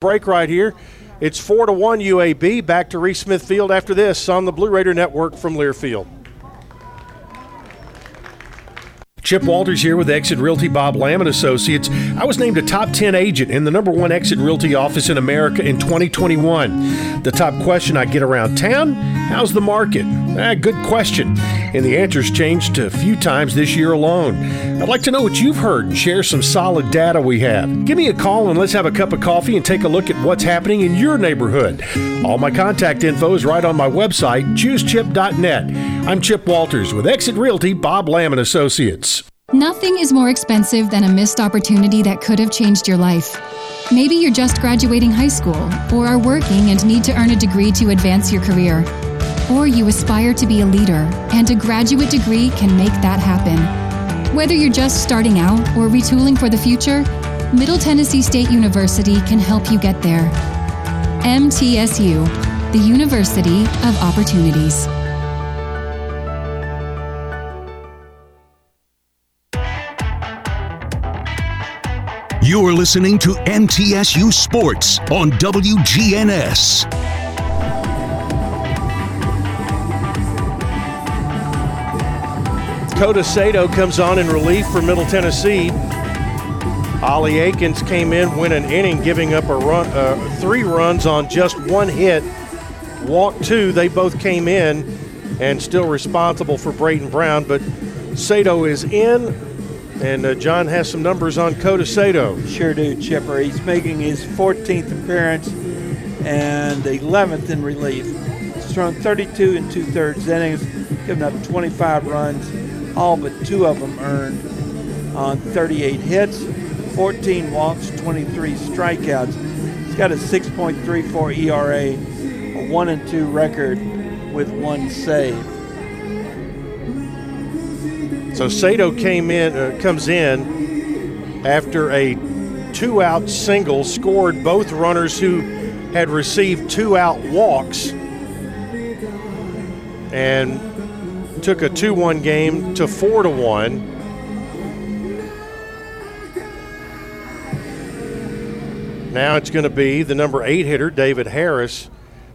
break right here. It's four to one UAB. Back to Reese Smith Field after this on the Blue Raider Network from Learfield. Chip Walters here with Exit Realty Bob Lamb and Associates. I was named a top 10 agent in the number one Exit Realty office in America in 2021. The top question I get around town how's the market? Ah, good question. And the answer's changed a few times this year alone. I'd like to know what you've heard and share some solid data we have. Give me a call and let's have a cup of coffee and take a look at what's happening in your neighborhood. All my contact info is right on my website, choosechip.net. I'm Chip Walters with Exit Realty Bob Lamb and Associates. Nothing is more expensive than a missed opportunity that could have changed your life. Maybe you're just graduating high school, or are working and need to earn a degree to advance your career. Or you aspire to be a leader, and a graduate degree can make that happen. Whether you're just starting out or retooling for the future, Middle Tennessee State University can help you get there. MTSU, the University of Opportunities. You're listening to MTSU Sports on WGNS. Dakota Sato comes on in relief for Middle Tennessee. Ollie Akins came in, win an inning, giving up a run, uh, three runs on just one hit. Walk two, they both came in and still responsible for Brayton Brown, but Sato is in, and uh, John has some numbers on Kota Sato. Sure do, Chipper. He's making his 14th appearance and 11th in relief. He's thrown 32 and two thirds innings, giving up 25 runs, all but two of them earned on 38 hits, 14 walks, 23 strikeouts. He's got a 6.34 ERA, a one and two record with one save. So Sato came in, uh, comes in after a two-out single, scored both runners who had received two-out walks, and took a two-one game to four to one. Now it's going to be the number eight hitter, David Harris,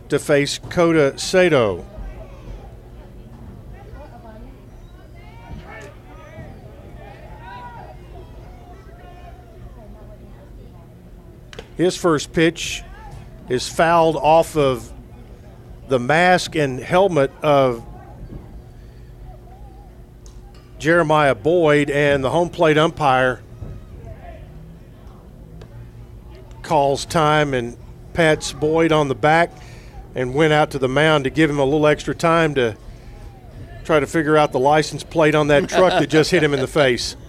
to face Kota Sato. His first pitch is fouled off of the mask and helmet of Jeremiah Boyd, and the home plate umpire calls time and pats Boyd on the back and went out to the mound to give him a little extra time to try to figure out the license plate on that truck that just hit him in the face.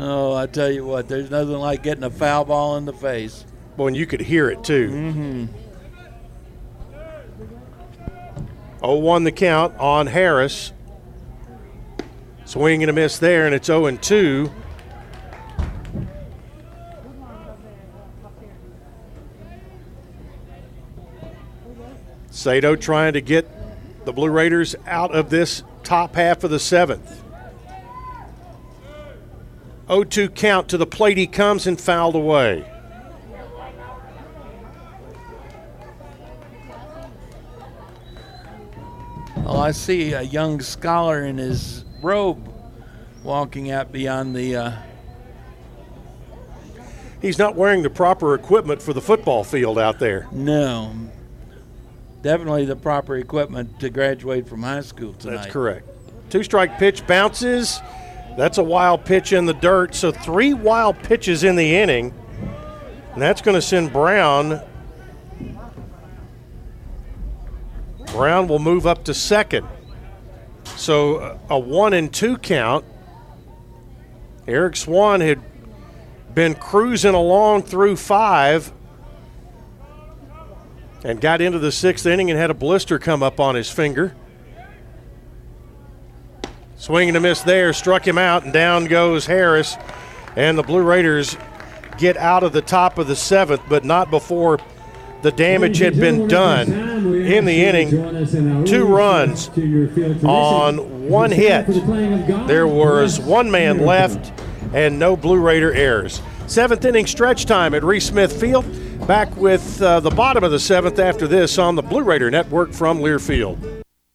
Oh, I tell you what, there's nothing like getting a foul ball in the face. Boy, and you could hear it too. Mm-hmm. 0 1 the count on Harris. Swing and a miss there, and it's 0 2. Sato trying to get the Blue Raiders out of this top half of the seventh. 0 2 count to the plate. He comes and fouled away. Oh, I see a young scholar in his robe walking out beyond the. Uh, He's not wearing the proper equipment for the football field out there. no, definitely the proper equipment to graduate from high school tonight. That's correct. Two strike pitch bounces. That's a wild pitch in the dirt. So three wild pitches in the inning. And that's going to send Brown. Brown will move up to second. So a one and two count. Eric Swan had been cruising along through five and got into the sixth inning and had a blister come up on his finger. Swing and a miss there, struck him out, and down goes Harris. And the Blue Raiders get out of the top of the seventh, but not before the damage had been done in the inning. Two runs on one hit. There was one man left and no Blue Raider errors. Seventh inning stretch time at Reese Smith Field. Back with uh, the bottom of the seventh after this on the Blue Raider Network from Learfield.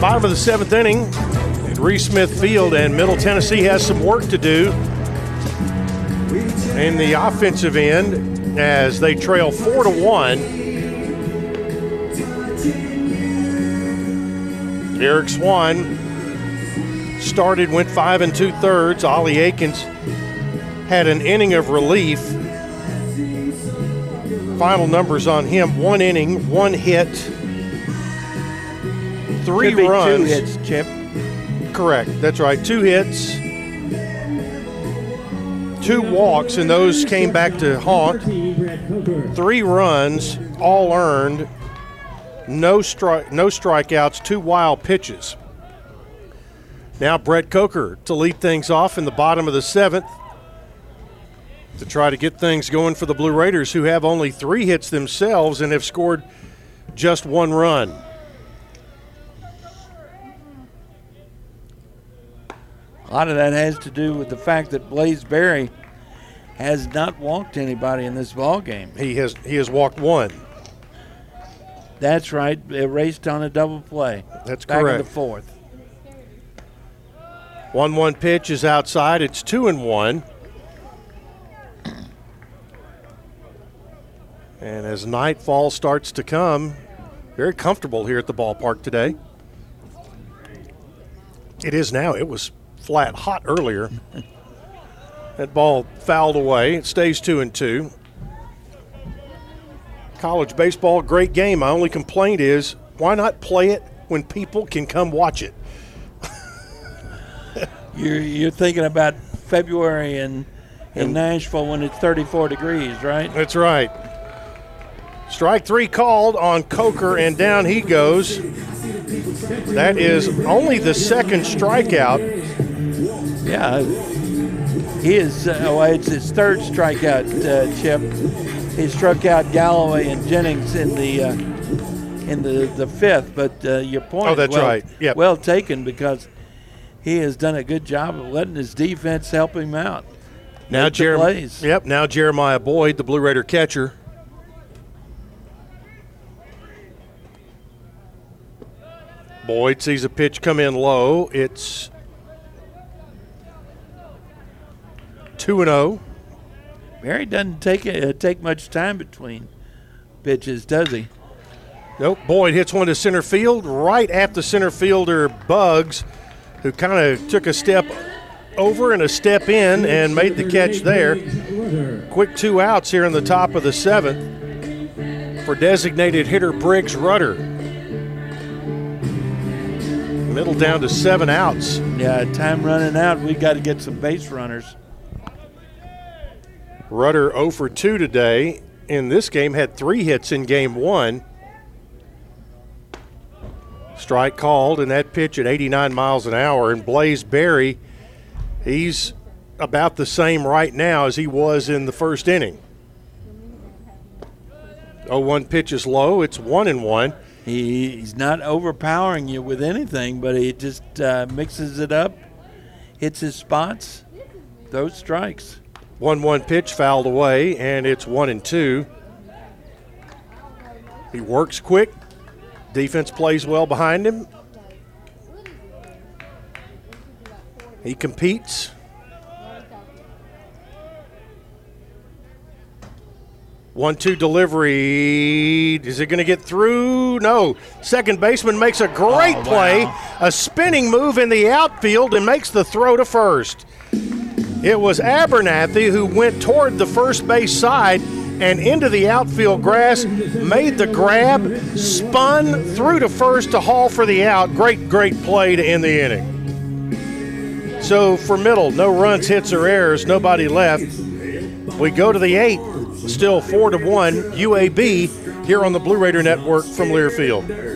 Bottom of the seventh inning at Reese Smith Field, and Middle Tennessee has some work to do in the offensive end as they trail four to one. Eric Swan started, went five and two thirds. Ollie Aikens had an inning of relief. Final numbers on him: one inning, one hit, three runs. Two hits, Chip. Correct. That's right. Two hits, two walks, and those came back to haunt. Three runs, all earned. No strike, no strikeouts, two wild pitches. Now Brett Coker to lead things off in the bottom of the seventh to try to get things going for the Blue Raiders, who have only three hits themselves and have scored just one run. A lot of that has to do with the fact that Blaze Berry has not walked anybody in this ball game. He has he has walked one. That's right. Erased on a double play. That's Back correct. in the fourth. One one pitch is outside. It's two and one. And as nightfall starts to come, very comfortable here at the ballpark today. It is now. It was flat hot earlier. that ball fouled away. It stays two and two. College baseball, great game. My only complaint is why not play it when people can come watch it? You're, you're thinking about February in, in Nashville when it's 34 degrees, right? That's right. Strike three called on Coker, and down he goes. That is only the second strikeout. Yeah. He is, uh, well, it's his third strikeout, uh, Chip. He struck out Galloway and Jennings in the uh, in the, the fifth, but uh, your point Oh, that's well, right. Yep. well taken because he has done a good job of letting his defense help him out. Now Jeremiah. plays. Yep. Now Jeremiah Boyd, the Blue Raider catcher. Boyd sees a pitch come in low. It's two and oh. zero. Berry doesn't take uh, take much time between pitches, does he? Nope. Boyd hits one to center field, right at the center fielder Bugs, who kind of took a step over and a step in and made the catch there. Quick two outs here in the top of the seventh for designated hitter Briggs Rudder. Middle down to seven outs. Yeah, time running out. We got to get some base runners. Rudder 0 for 2 today. In this game, had three hits in game one. Strike called, and that pitch at 89 miles an hour. And Blaze Berry, he's about the same right now as he was in the first inning. 0-1 pitch is low. It's one and one. He's not overpowering you with anything, but he just uh, mixes it up, hits his spots, those strikes. 1 1 pitch fouled away, and it's 1 and 2. He works quick. Defense plays well behind him. He competes. One two delivery. Is it going to get through? No. Second baseman makes a great Oh, play, a spinning move in the outfield, and makes the throw to first. It was Abernathy who went toward the first base side and into the outfield grass, made the grab, spun through to first to haul for the out. Great, great play to end the inning. So for middle, no runs, hits, or errors, nobody left. We go to the eighth, still four to one, UAB here on the Blue Raider Network from Learfield.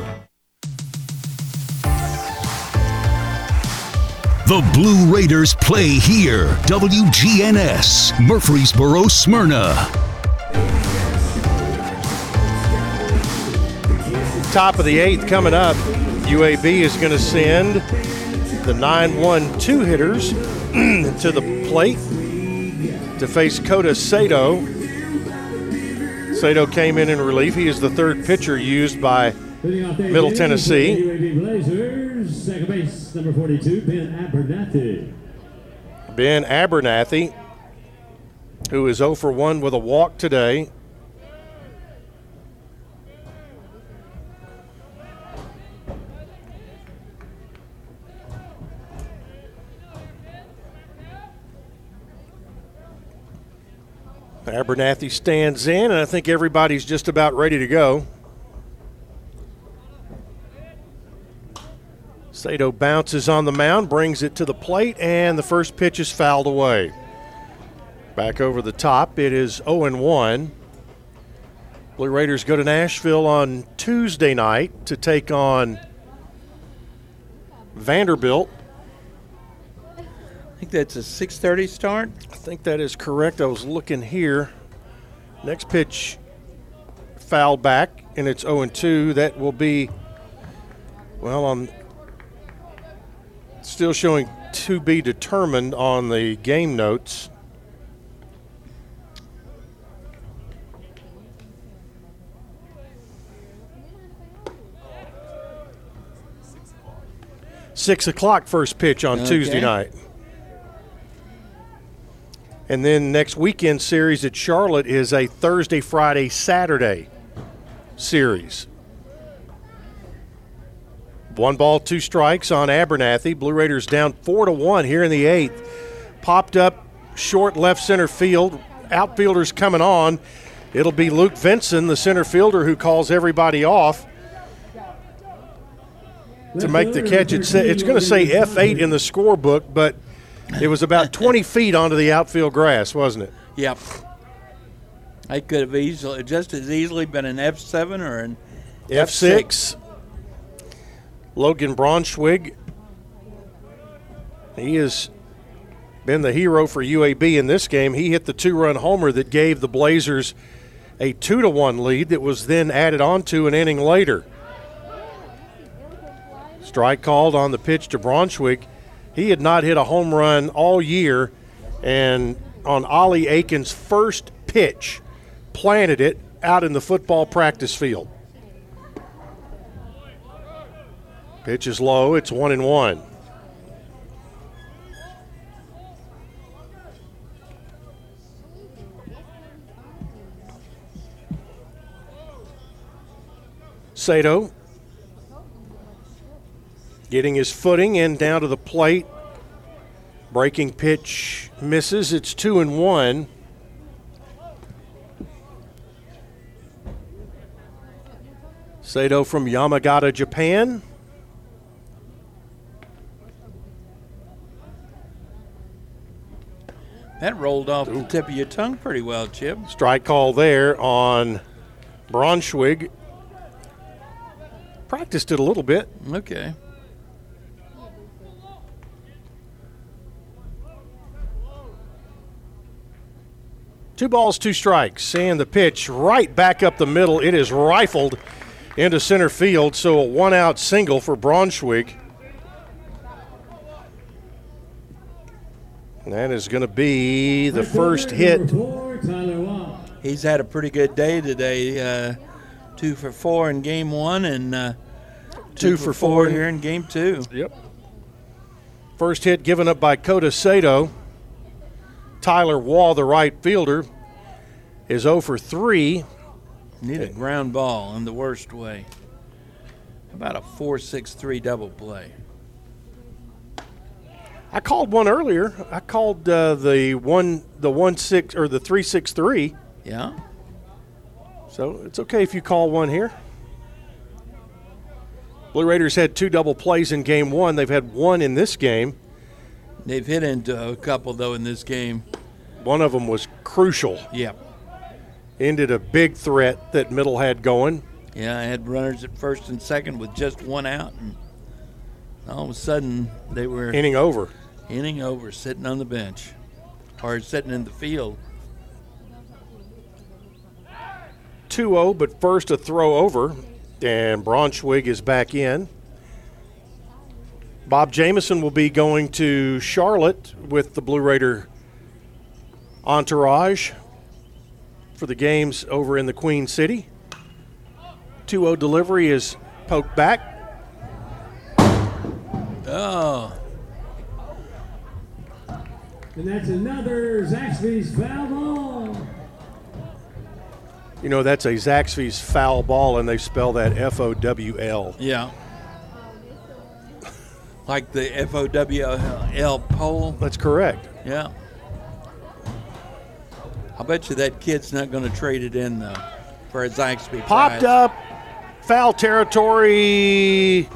The Blue Raiders play here. WGNS, Murfreesboro, Smyrna. Top of the eighth coming up. UAB is going to send the 9 1 2 hitters to the plate to face Kota Sato. Sato came in in relief. He is the third pitcher used by Middle Tennessee. Blazers, second base, number 42, Ben Abernathy. Ben Abernathy, who is 0 for 1 with a walk today. Abernathy stands in, and I think everybody's just about ready to go. Sato bounces on the mound, brings it to the plate, and the first pitch is fouled away. Back over the top, it is 0 1. Blue Raiders go to Nashville on Tuesday night to take on Vanderbilt. I think that's a 6:30 start. I think that is correct. I was looking here. Next pitch fouled back, and it's 0 2. That will be, well, on still showing to be determined on the game notes. Six o'clock first pitch on Tuesday night. And then next weekend series at Charlotte is a Thursday, Friday, Saturday series. One ball, two strikes on Abernathy. Blue Raiders down four to one here in the eighth. Popped up short left center field. Outfielders coming on. It'll be Luke Vinson, the center fielder, who calls everybody off to make the catch. It's, it's going to say F8 in the scorebook, but it was about 20 feet onto the outfield grass, wasn't it? Yep. I could have easily, just as easily been an F7 or an F6. Logan Braunschweig. He has been the hero for UAB in this game. He hit the two run homer that gave the Blazers a two to one lead that was then added on to an inning later. Strike called on the pitch to Braunschweig. He had not hit a home run all year, and on Ollie Aiken's first pitch, planted it out in the football practice field. Pitch is low. It's one and one. Sato getting his footing and down to the plate. Breaking pitch misses. It's two and one. Sato from Yamagata, Japan. That rolled off the tip of your tongue pretty well, Chip. Strike call there on Braunschweig. Practiced it a little bit. Okay. Two balls, two strikes, and the pitch right back up the middle. It is rifled into center field, so a one out single for Braunschweig. And that is going to be the first hit. He's had a pretty good day today. Uh, two for four in game one, and uh, two, Two for for four. here in game two. Yep. First hit given up by Kota Sato. Tyler Wall, the right fielder, is 0 for 3. Need a ground ball in the worst way. About a four-six-three double play? I called one earlier. I called uh, the one, the one six or the three six three. Yeah. So it's okay if you call one here. Blue Raiders had two double plays in game one. They've had one in this game. They've hit into a couple though in this game. One of them was crucial. Yep. Ended a big threat that Middle had going. Yeah, I had runners at first and second with just one out, and all of a sudden they were Inning over. Inning over, sitting on the bench or sitting in the field. 2 0, but first a throw over, and Braunschweig is back in. Bob Jameson will be going to Charlotte with the Blue Raider entourage for the games over in the Queen City. 2 0 delivery is poked back. Oh, And that's another Zaxby's foul ball. You know, that's a Zaxby's foul ball, and they spell that F O W L. yeah. Like the F O W L pole. That's correct. Yeah. I bet you that kid's not going to trade it in though for a Zaxby. Popped prize. up, foul territory.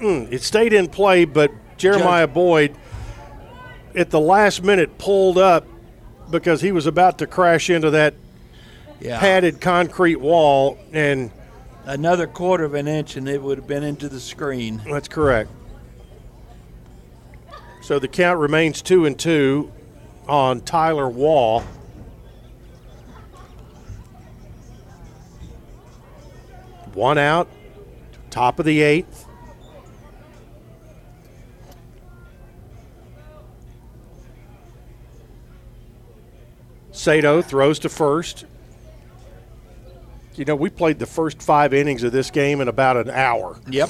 Mm, it stayed in play, but Jeremiah Boyd at the last minute pulled up because he was about to crash into that Yeah. padded concrete wall, and Another quarter of an inch, and it would have been into the screen. that's correct. So the count remains two and two on Tyler Wall. One out, top of the eighth. Sato throws to first. You know, we played the first five innings of this game in about an hour. Yep.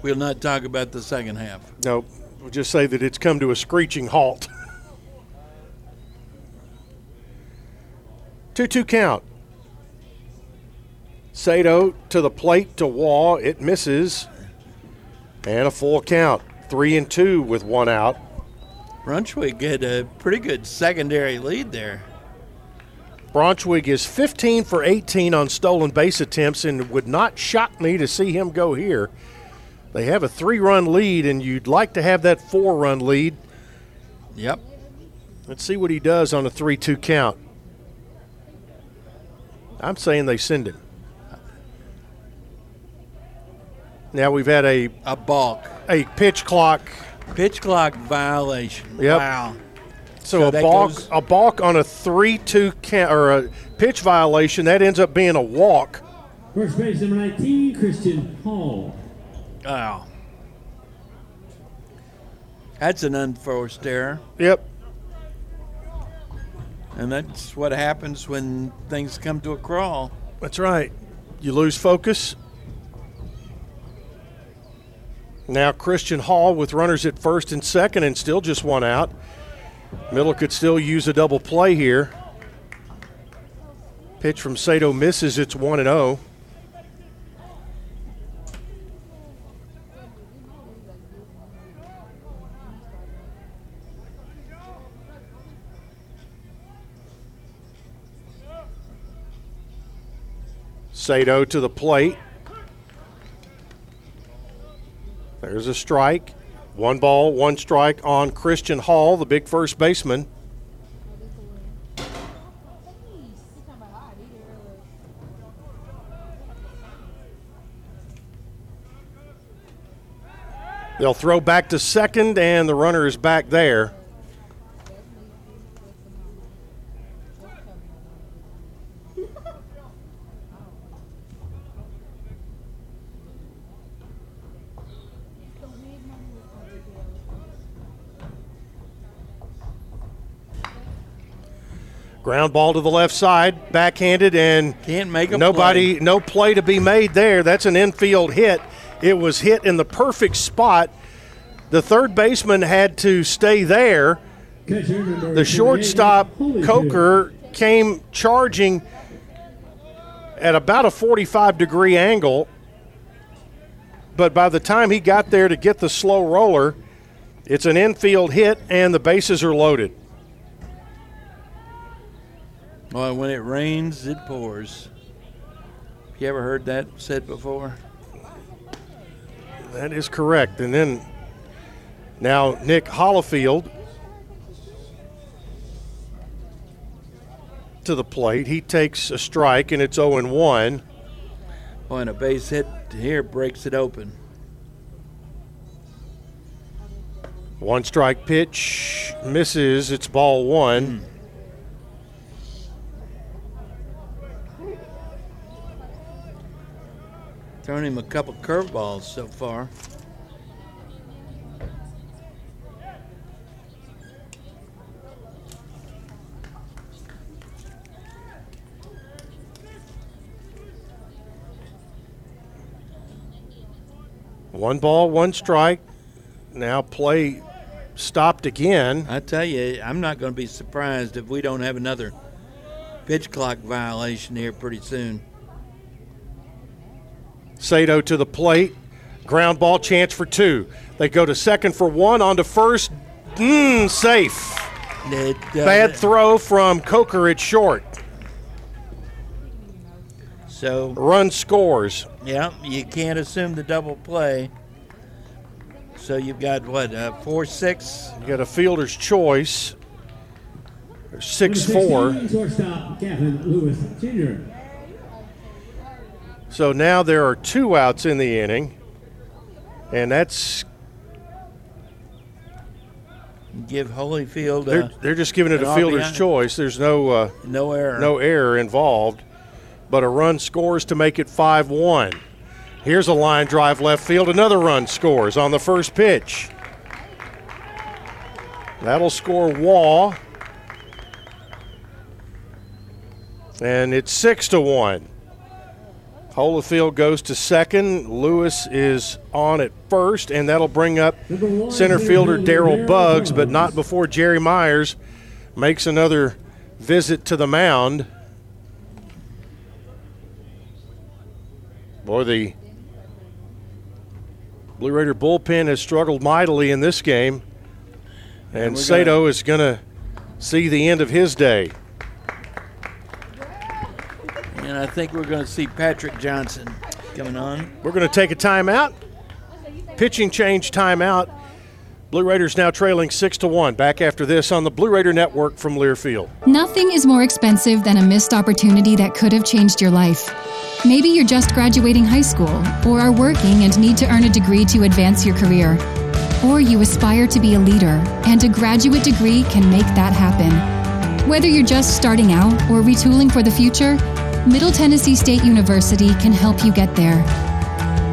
We'll not talk about the second half. No, we'll just say that it's come to a screeching halt. 2 2 count. Sato to the plate to Wall. It misses. And a full count. Three and two with one out. Braunschweig had a pretty good secondary lead there. Braunschweig is 15 for 18 on stolen base attempts and would not shock me to see him go here. They have a three run lead, and you'd like to have that four run lead. Yep. Let's see what he does on a 3 2 count. I'm saying they send him. Now we've had a, A balk. a pitch clock, Pitch clock violation. Yep. Wow. so, So a balk goes- a balk on a 3 2 count or a pitch violation that ends up being a walk. First base number 19, Christian Hall. Oh. That's an unforced error. Yep. And that's what happens when things come to a crawl. That's right. You lose focus. Now Christian Hall with runners at first and second and still just one out. Middle could still use a double play here. Pitch from Sato misses. It's 1 and 0. Sato to the plate. There's a strike. One ball, one strike on Christian Hall, the big first baseman. They'll throw back to second, and the runner is back there. Ground ball to the left side, backhanded, and Can't make a nobody, play. no play to be made there. That's an infield hit. It was hit in the perfect spot. The third baseman had to stay there. The shortstop, Coker, came charging at about a 45 degree angle. But by the time he got there to get the slow roller, it's an infield hit and the bases are loaded. Well, when it rains, it pours. You ever heard that said before? That is correct. And then now Nick Hollifield to the plate. He takes a strike and it's 0 and 1. Oh, and a base hit here breaks it open. One strike pitch misses. It's ball one. Hmm. Thrown him a couple curveballs so far. One ball, one strike. Now play stopped again. I tell you, I'm not going to be surprised if we don't have another pitch clock violation here pretty soon. Sato to the plate. Ground ball chance for two. They go to second for one. On to first. Mm, safe. It, uh, Bad throw from Coker at short. So, Run scores. yeah, you can't assume the double play. So you've got what, uh, four six? You got a fielder's choice. Six four. Shortstop Gavin Lewis Jr. So now there are two outs in the inning, and that's Give Holyfield they're uh, they're just giving it a fielder's choice. There's no uh, no error. no error involved, but a run scores to make it five one. Here's a line drive left field. Another run scores on the first pitch. That'll score Wall. And it's six to one. Holyfield goes to second. Lewis is on at first, and that'll bring up center fielder Daryl Buggs, but not before Jerry Myers makes another visit to the mound. Boy, the Blue Raider bullpen has struggled mightily in this game, and Sato is going to see the end of his day. And I think we're going to see Patrick Johnson coming on. We're going to take a timeout. Pitching change timeout. Blue Raiders now trailing six to one. Back after this on the Blue Raider Network from Learfield. Nothing is more expensive than a missed opportunity that could have changed your life. Maybe you're just graduating high school, or are working and need to earn a degree to advance your career. Or you aspire to be a leader, and a graduate degree can make that happen. Whether you're just starting out or retooling for the future, Middle Tennessee State University can help you get there.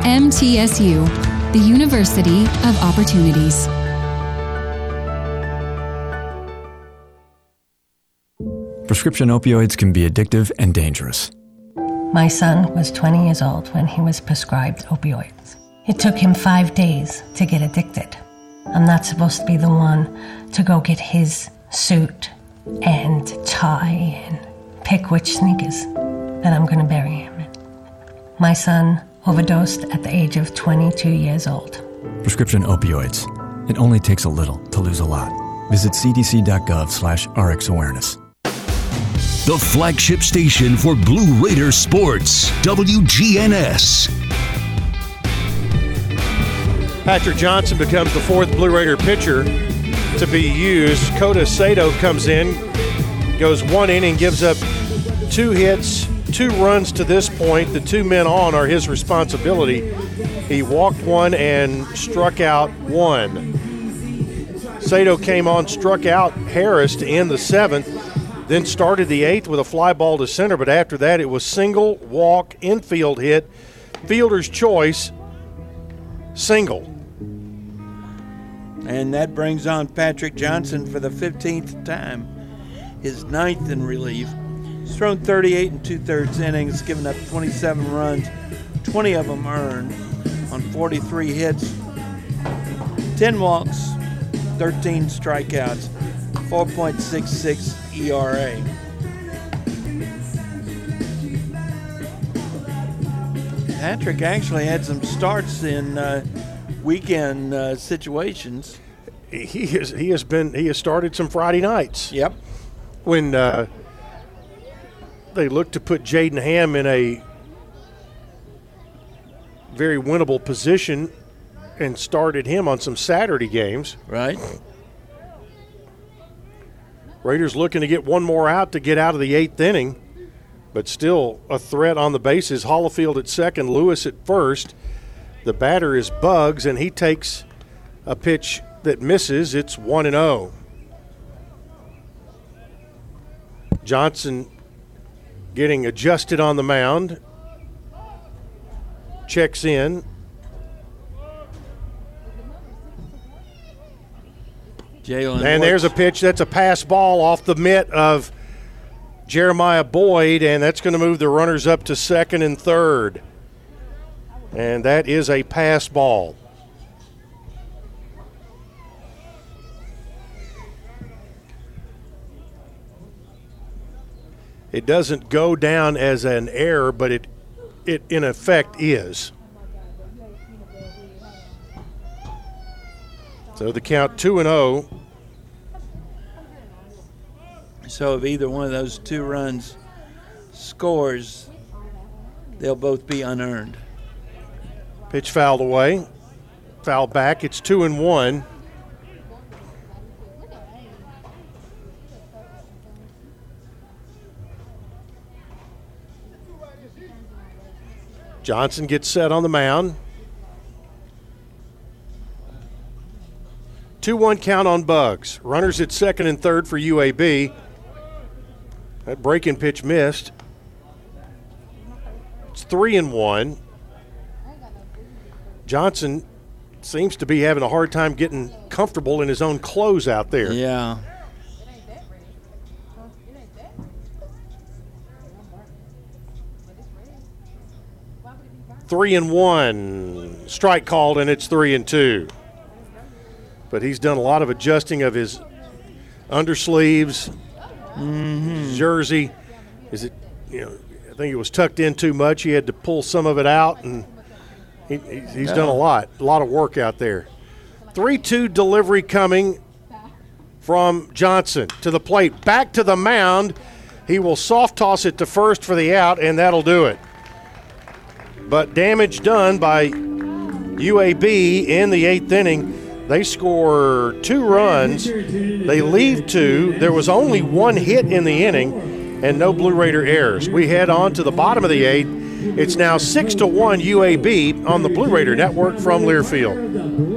MTSU, the University of Opportunities. Prescription opioids can be addictive and dangerous. My son was 20 years old when he was prescribed opioids. It took him five days to get addicted. I'm not supposed to be the one to go get his suit and tie and pick which sneakers that I'm going to bury him. My son overdosed at the age of 22 years old. Prescription opioids. It only takes a little to lose a lot. Visit cdc.gov slash rxawareness. The flagship station for Blue Raider sports, WGNS. Patrick Johnson becomes the fourth Blue Raider pitcher to be used. Kota Sato comes in, goes one inning, gives up two hits, two runs to this point. The two men on are his responsibility. He walked one and struck out one. Sato came on, struck out Harris to end the seventh, then started the eighth with a fly ball to center. But after that, it was single, walk, infield hit, fielder's choice, single. And that brings on Patrick Johnson for the 15th time, his ninth in relief. He's thrown 38 and two thirds innings, given up 27 runs, 20 of them earned on 43 hits, 10 walks, 13 strikeouts, 4.66 ERA. Patrick actually had some starts in uh, weekend uh, situations. He has he has been he has started some Friday nights. Yep. When uh, they look to put Jaden Hamm in a very winnable position and started him on some Saturday games. Right. Raiders looking to get one more out to get out of the eighth inning, but still a threat on the bases. Hollifield at second, Lewis at first. The batter is Bugs, and he takes a pitch that misses. It's 1 and 0. Johnson getting adjusted on the mound. Checks in. Jalen. And there's a pitch that's a pass ball off the mitt of Jeremiah Boyd, and that's going to move the runners up to second and third. And that is a pass ball. It doesn't go down as an error, but it, it in effect is. So the count 2 and 0. So if either one of those two runs scores, they'll both be unearned. Pitch fouled away. Foul back. It's 2 and 1. Johnson gets set on the mound. 2 1 count on Bugs. Runners at second and third for UAB. That breaking pitch missed. It's 3 and 1. Johnson seems to be having a hard time getting comfortable in his own clothes out there. Yeah. Three and one. Strike called, and it's three and two. But he's done a lot of adjusting of his undersleeves, jersey. Is it, you know, I think it was tucked in too much. He had to pull some of it out, and he, he- he's done a lot, a lot of work out there. 3 2 delivery coming from Johnson to the plate. Back to the mound. He will soft toss it to first for the out, and that'll do it. But damage done by UAB in the eighth inning. They score two runs. They leave two. There was only one hit in the inning and no Blue Raider errors. We head on to the bottom of the eighth. It's now 6 to 1 UAB on the Blue Raider Network from Learfield.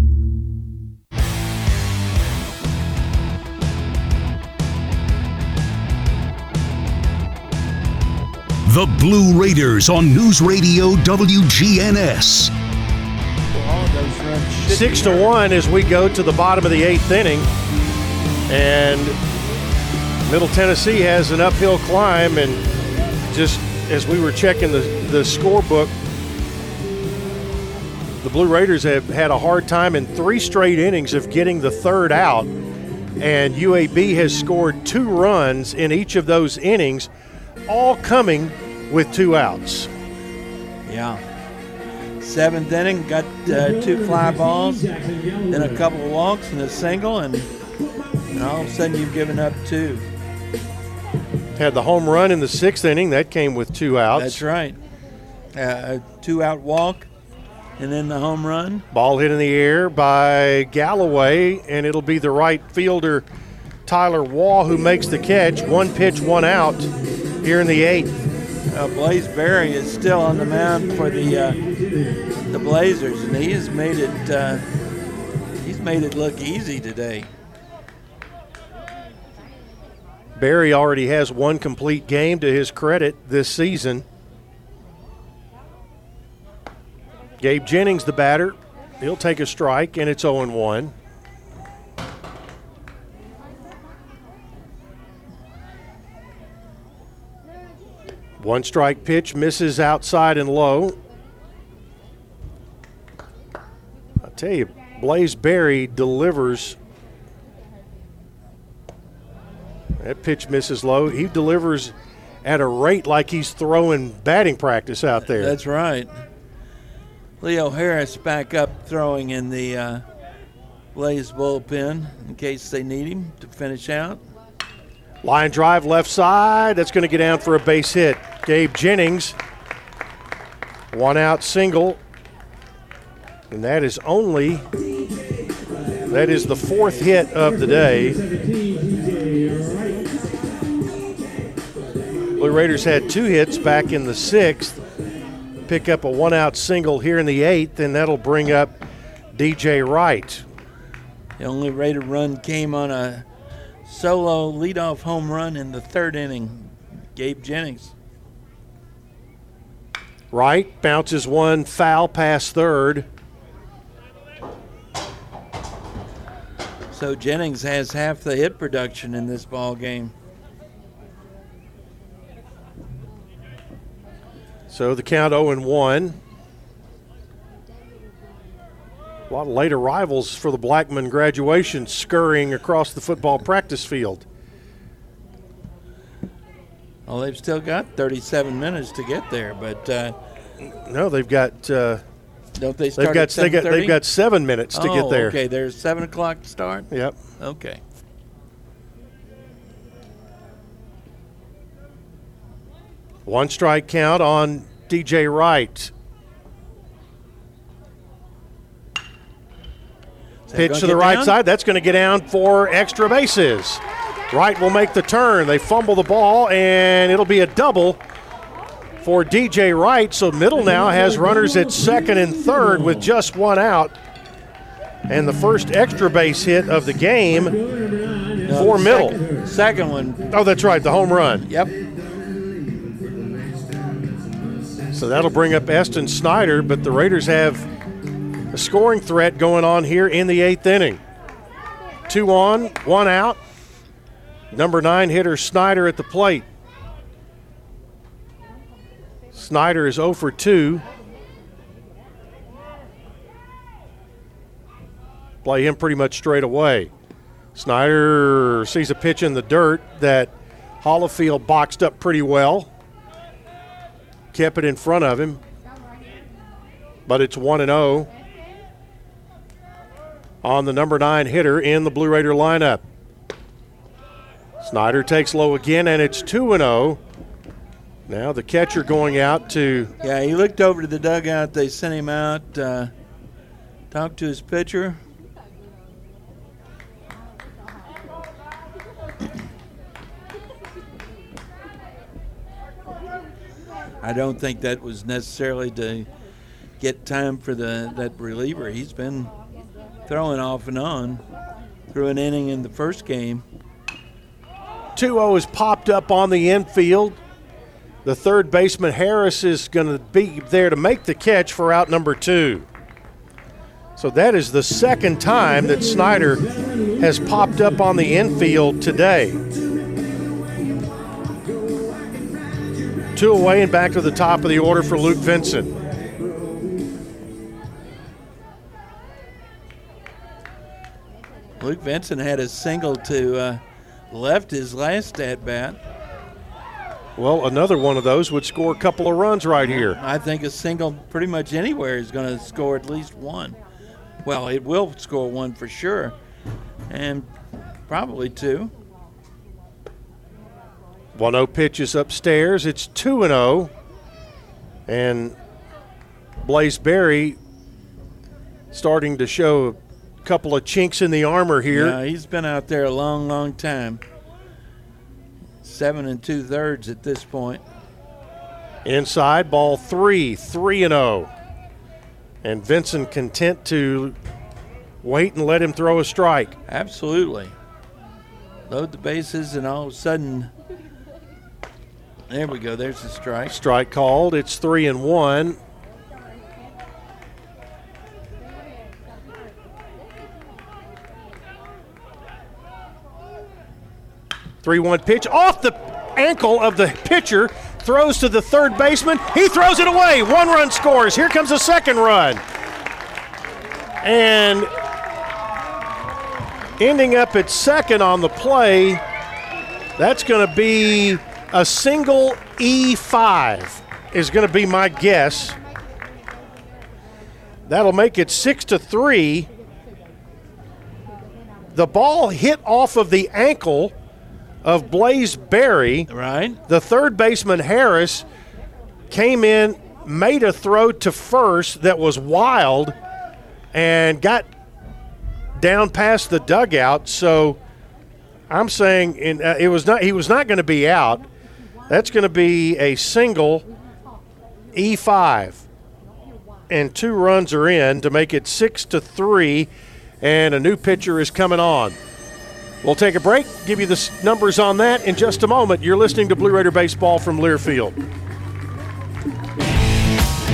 The Blue Raiders on News Radio WGNS. Six to one as we go to the bottom of the eighth inning. And Middle Tennessee has an uphill climb. And just as we were checking the, the scorebook, the Blue Raiders have had a hard time in three straight innings of getting the third out. And UAB has scored two runs in each of those innings, all coming with two outs. Yeah. Seventh inning, got uh, two fly balls, then a couple of walks and a single, and, and all of a sudden you've given up two. Had the home run in the sixth inning, that came with two outs. That's right. Uh, a two out walk, and then the home run. Ball hit in the air by Galloway, and it'll be the right fielder Tyler Wall who makes the catch. One pitch, one out here in the eighth. Uh, Blaze Berry is still on the mound for the uh, the Blazers, and he has made it uh, he's made it look easy today. Berry already has one complete game to his credit this season. Gabe Jennings, the batter, he'll take a strike, and it's 0 1. One strike pitch misses outside and low. I tell you, Blaze Berry delivers. That pitch misses low. He delivers at a rate like he's throwing batting practice out there. That's right. Leo Harris back up throwing in the uh, Blaze bullpen in case they need him to finish out. Line drive left side. That's going to get down for a base hit. Gabe Jennings, one out single. And that is only, that is the fourth hit of the day. Blue Raiders had two hits back in the sixth. Pick up a one out single here in the eighth, and that'll bring up DJ Wright. The only Raider run came on a solo leadoff home run in the third inning. Gabe Jennings. Wright bounces one foul past third. So Jennings has half the hit production in this ball game. So the count 0 and 1. A lot of late arrivals for the Blackman graduation scurrying across the football practice field. Well, they've still got 37 minutes to get there, but uh, no, they've got. Uh, don't they start? They've got they got they've got seven minutes to oh, get there. Okay, there's seven o'clock start. Yep. Okay. One strike count on DJ Wright. Pitch to the right down? side. That's going to get down for extra bases. Wright will make the turn. They fumble the ball, and it'll be a double for DJ Wright. So Middle now has runners at second and third with just one out. And the first extra base hit of the game No, for Middle. Second, second one. Oh, that's right, the home run. Yep. So that'll bring up Eston Snyder, but the Raiders have a scoring threat going on here in the eighth inning. Two on, one out. Number nine hitter Snyder at the plate. Snyder is 0 for 2. Play him pretty much straight away. Snyder sees a pitch in the dirt that Hollifield boxed up pretty well. Kept it in front of him. But it's 1 and 0 on the number 9 hitter in the Blue Raider lineup. Snyder takes low again and it's 2 and 0. Now the catcher going out to Yeah, he looked over to the dugout. They sent him out, uh, talked to his pitcher. I don't think that was necessarily to get time for the that reliever. He's been throwing off and on through an inning in the first game. 2 0 is popped up on the infield. The third baseman Harris is going to be there to make the catch for out number two. So that is the second time that Snyder has popped up on the infield today. Two away and back to the top of the order for Luke Vincent. Luke Vincent had a single to uh, left his last at bat. Well, another one of those would score a couple of runs right here. I think a single pretty much anywhere is going to score at least one. Well, it will score one for sure, and probably two. 1 0 pitches upstairs. It's 2 0. And Blaze Berry starting to show couple of chinks in the armor here. Yeah, he's been out there a long, long time. Seven and two thirds at this point. Inside, ball three, 3 and 0. And Vincent content to wait and let him throw a strike. Absolutely. Load the bases, and all of a sudden, there we go. There's the strike. Strike called. It's three and one. Three one pitch off the ankle of the pitcher. Throws to the third baseman. He throws it away. One run scores. Here comes a second run. And ending up at second on the play, that's going to be a single E5 is going to be my guess. That'll make it 6 to 3. The ball hit off of the ankle of Blaze Berry. Right. The third baseman Harris came in, made a throw to first that was wild and got down past the dugout. So I'm saying in, uh, it was not he was not going to be out. That's going to be a single E5. And two runs are in to make it 6 to 3 and a new pitcher is coming on. We'll take a break, give you the numbers on that in just a moment. You're listening to Blue Raider Baseball from Learfield.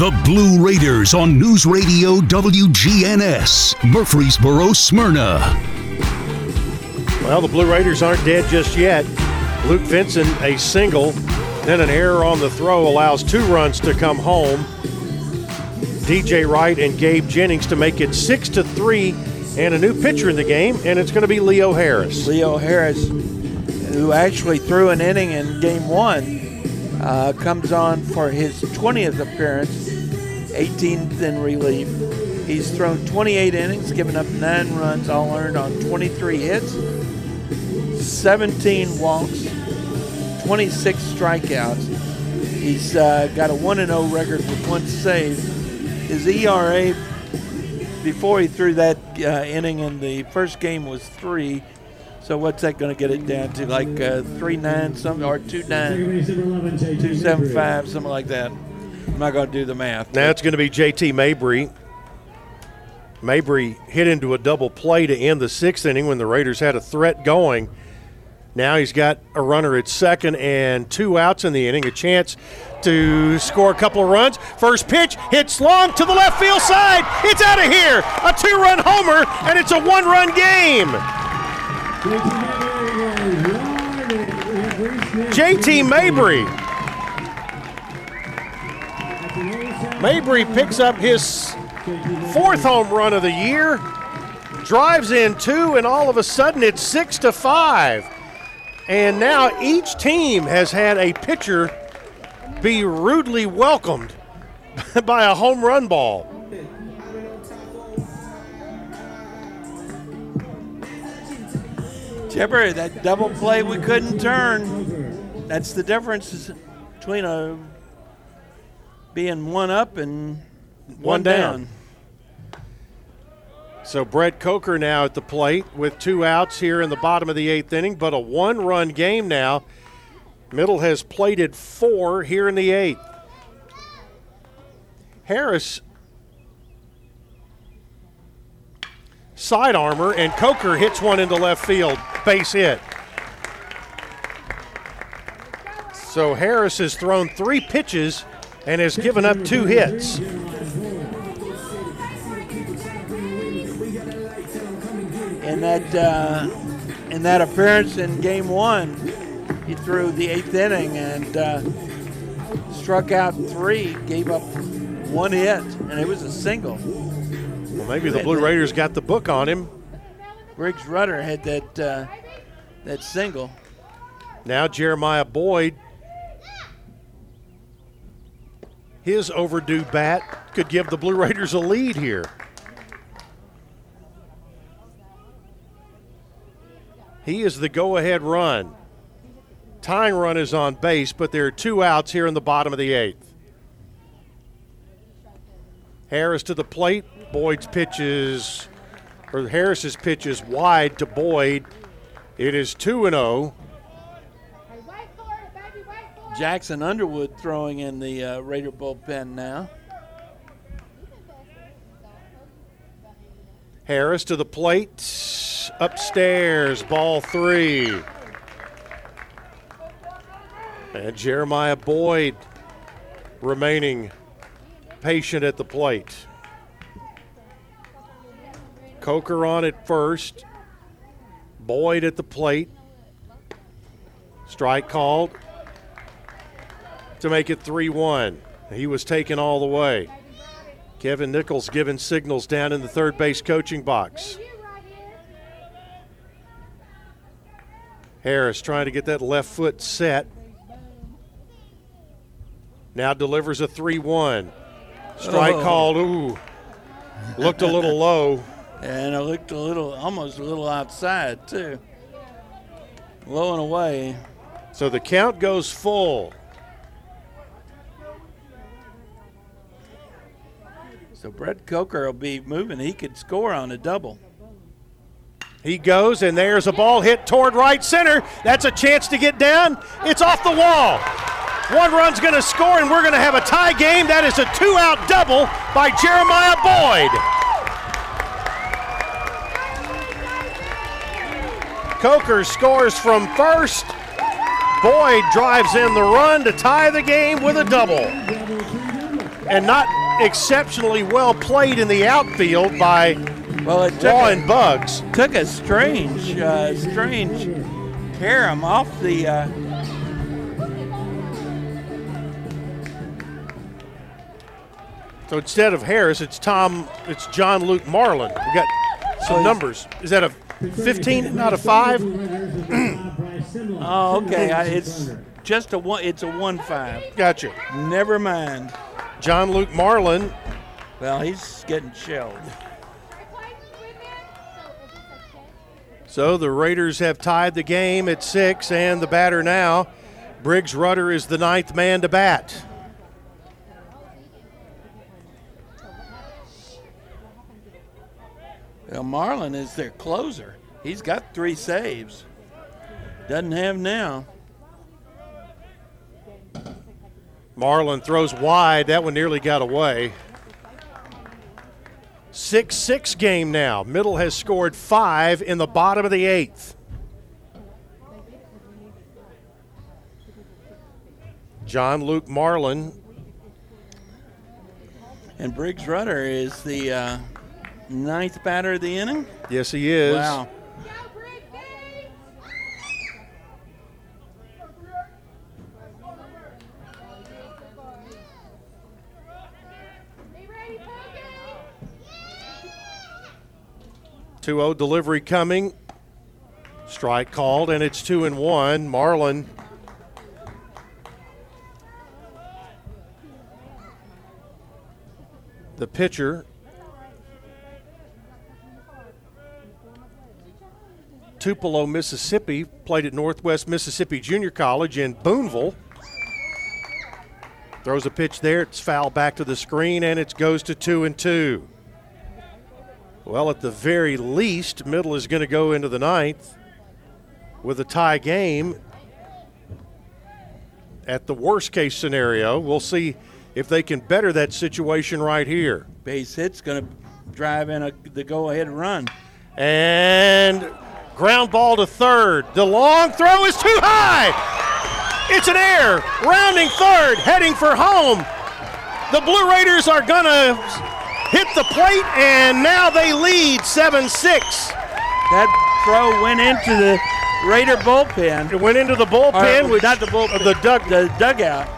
The Blue Raiders on News Radio WGNS, Murfreesboro, Smyrna. Well, the Blue Raiders aren't dead just yet. Luke Vincent, a single, Then an error on the throw allows two runs to come home. DJ Wright and Gabe Jennings to make it six to three, and a new pitcher in the game, and it's going to be Leo Harris. Leo Harris, who actually threw an inning in game one, uh, comes on for his 20th appearance, 18th in relief. He's thrown 28 innings, given up nine runs, all earned on 23 hits, 17 walks, 26 strikeouts. He's uh, got a 1 0 record with one save. His ERA before he threw that uh, inning in the first game was three. So what's that going to get it down to? Like uh, three nine, something or two nine, two seven five, something like that. I'm not going to do the math. Now it's going to be JT Mabry. Mabry hit into a double play to end the sixth inning when the Raiders had a threat going. Now he's got a runner at second and two outs in the inning, a chance to score a couple of runs. First pitch hits long to the left field side. It's out of here. A two run homer, and it's a one run game. JT Mabry. Mabry picks up his fourth home run of the year, drives in two, and all of a sudden it's six to five. And now each team has had a pitcher be rudely welcomed by a home run ball. Chipper, that double play we couldn't turn. That's the difference between a being one up and one, One down. down. So Brett Coker now at the plate with two outs here in the bottom of the eighth inning, but a one run game now. Middle has plated four here in the eighth. Harris side armor, and Coker hits one into left field. Base hit. So Harris has thrown three pitches and has given up two hits. In that uh, in that appearance in Game One, he threw the eighth inning and uh, struck out three, gave up one hit, and it was a single. Well, maybe the Blue Raiders got the book on him. Briggs Rudder had that uh, that single. Now Jeremiah Boyd, his overdue bat could give the Blue Raiders a lead here. He is the go ahead run. Tying run is on base, but there are two outs here in the bottom of the eighth. Harris to the plate. Boyd's pitches, or Harris's pitch is wide to Boyd. It is 2 and oh. 0. Jackson Underwood throwing in the uh, Raider bullpen now. Harris to the plate. Upstairs, ball three. And Jeremiah Boyd remaining patient at the plate. Coker on at first. Boyd at the plate. Strike called to make it 3 1. He was taken all the way. Kevin Nichols giving signals down in the third base coaching box. Harris trying to get that left foot set. Now delivers a 3 1. Strike Oh. called. Ooh. Looked a little low. And it looked a little, almost a little outside, too. Low and away. So the count goes full. So Brett Coker will be moving. He could score on a double. He goes, and there's a ball hit toward right center. That's a chance to get down. It's off the wall. One run's going to score, and we're going to have a tie game. That is a two out double by Jeremiah Boyd. Coker scores from first. Boyd drives in the run to tie the game with a double. And not exceptionally well played in the outfield by well, it Law a Bugs. Took a strange, uh, strange carom off the. Uh, so instead of Harris, it's Tom, it's John Luke Marlin. We got some oh, numbers. Is that a 15, not a five? oh, okay. I, it's just a one. It's a one five. Gotcha. Never mind. John Luke Marlin. Well, he's getting shelled. So the Raiders have tied the game at six, and the batter now, Briggs Rudder, is the ninth man to bat. Well, Marlin is their closer. He's got three saves. Doesn't have now. Marlin throws wide. That one nearly got away. 6 6 game now. Middle has scored five in the bottom of the eighth. John Luke Marlin. And Briggs Rudder is the uh, ninth batter of the inning. Yes, he is. Wow. Two zero delivery coming. Strike called, and it's two and one. Marlin the pitcher. Tupelo, Mississippi, played at Northwest Mississippi Junior College in Boonville. Throws a pitch there, it's foul back to the screen, and it goes to two and two. Well, at the very least, Middle is going to go into the ninth with a tie game. At the worst case scenario, we'll see if they can better that situation right here. Base hit's going to drive in a, the go ahead run. And ground ball to third. The long throw is too high. It's an air. Rounding third, heading for home. The Blue Raiders are going to hit the plate, and now they lead 7 6. That throw went into the Raider bullpen. It went into the bullpen, Or, which not the bullpen, the dug the dugout.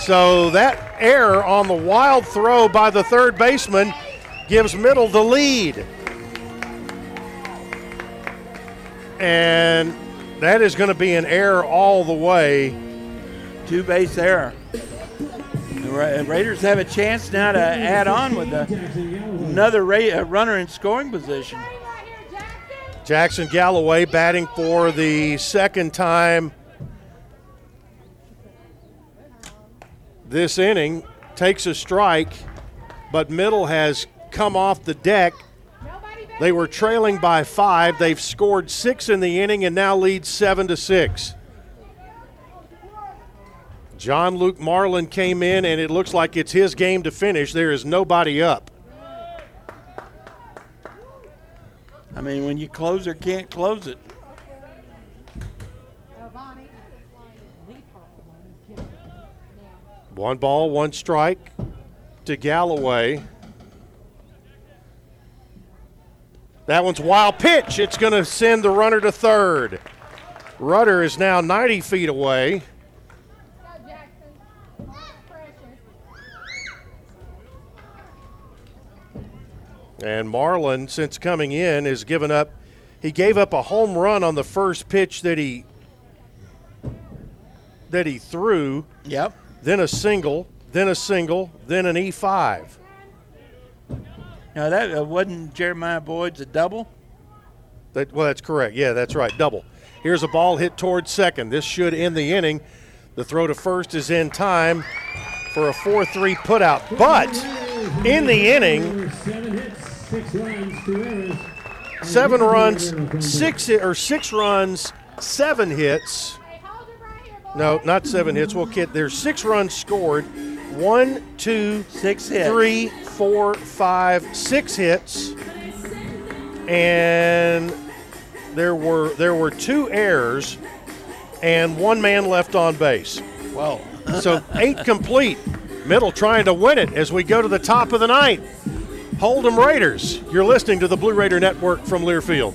So that error on the wild throw by the third baseman gives Middle the lead. And that is going to be an error all the way. Two base error. Ra- Raiders have a chance now to add on with a, another ra- uh, runner in scoring position. Jackson Galloway batting for the second time this inning takes a strike, but Middle has come off the deck. They were trailing by five. They've scored six in the inning and now lead seven to six. John Luke Marlin came in, and it looks like it's his game to finish. There is nobody up. I mean, when you closer can't close it. One ball, one strike to Galloway. That one's wild pitch. It's going to send the runner to third. Rudder is now 90 feet away. And Marlin, since coming in, has given up. He gave up a home run on the first pitch that he that he threw. Yep. Then a single, then a single, then an E E5. Now that uh, wasn't Jeremiah Boyd's a double. That, well, that's correct. Yeah, that's right. Double. Here's a ball hit towards second. This should end the inning. The throw to first is in time for a 4 3 putout. But in the inning, Seven hits, six runs, two errors. Seven runs, six or six runs, seven hits. No, not seven hits. Well, kid, there's six runs scored. One, two, six hits. three, four, five, six hits, and there were there were two errors and one man left on base. Whoa. so eight complete. Middle trying to win it as we go to the top of the ninth. Hold 'em Raiders. You're listening to the Blue Raider Network from Learfield.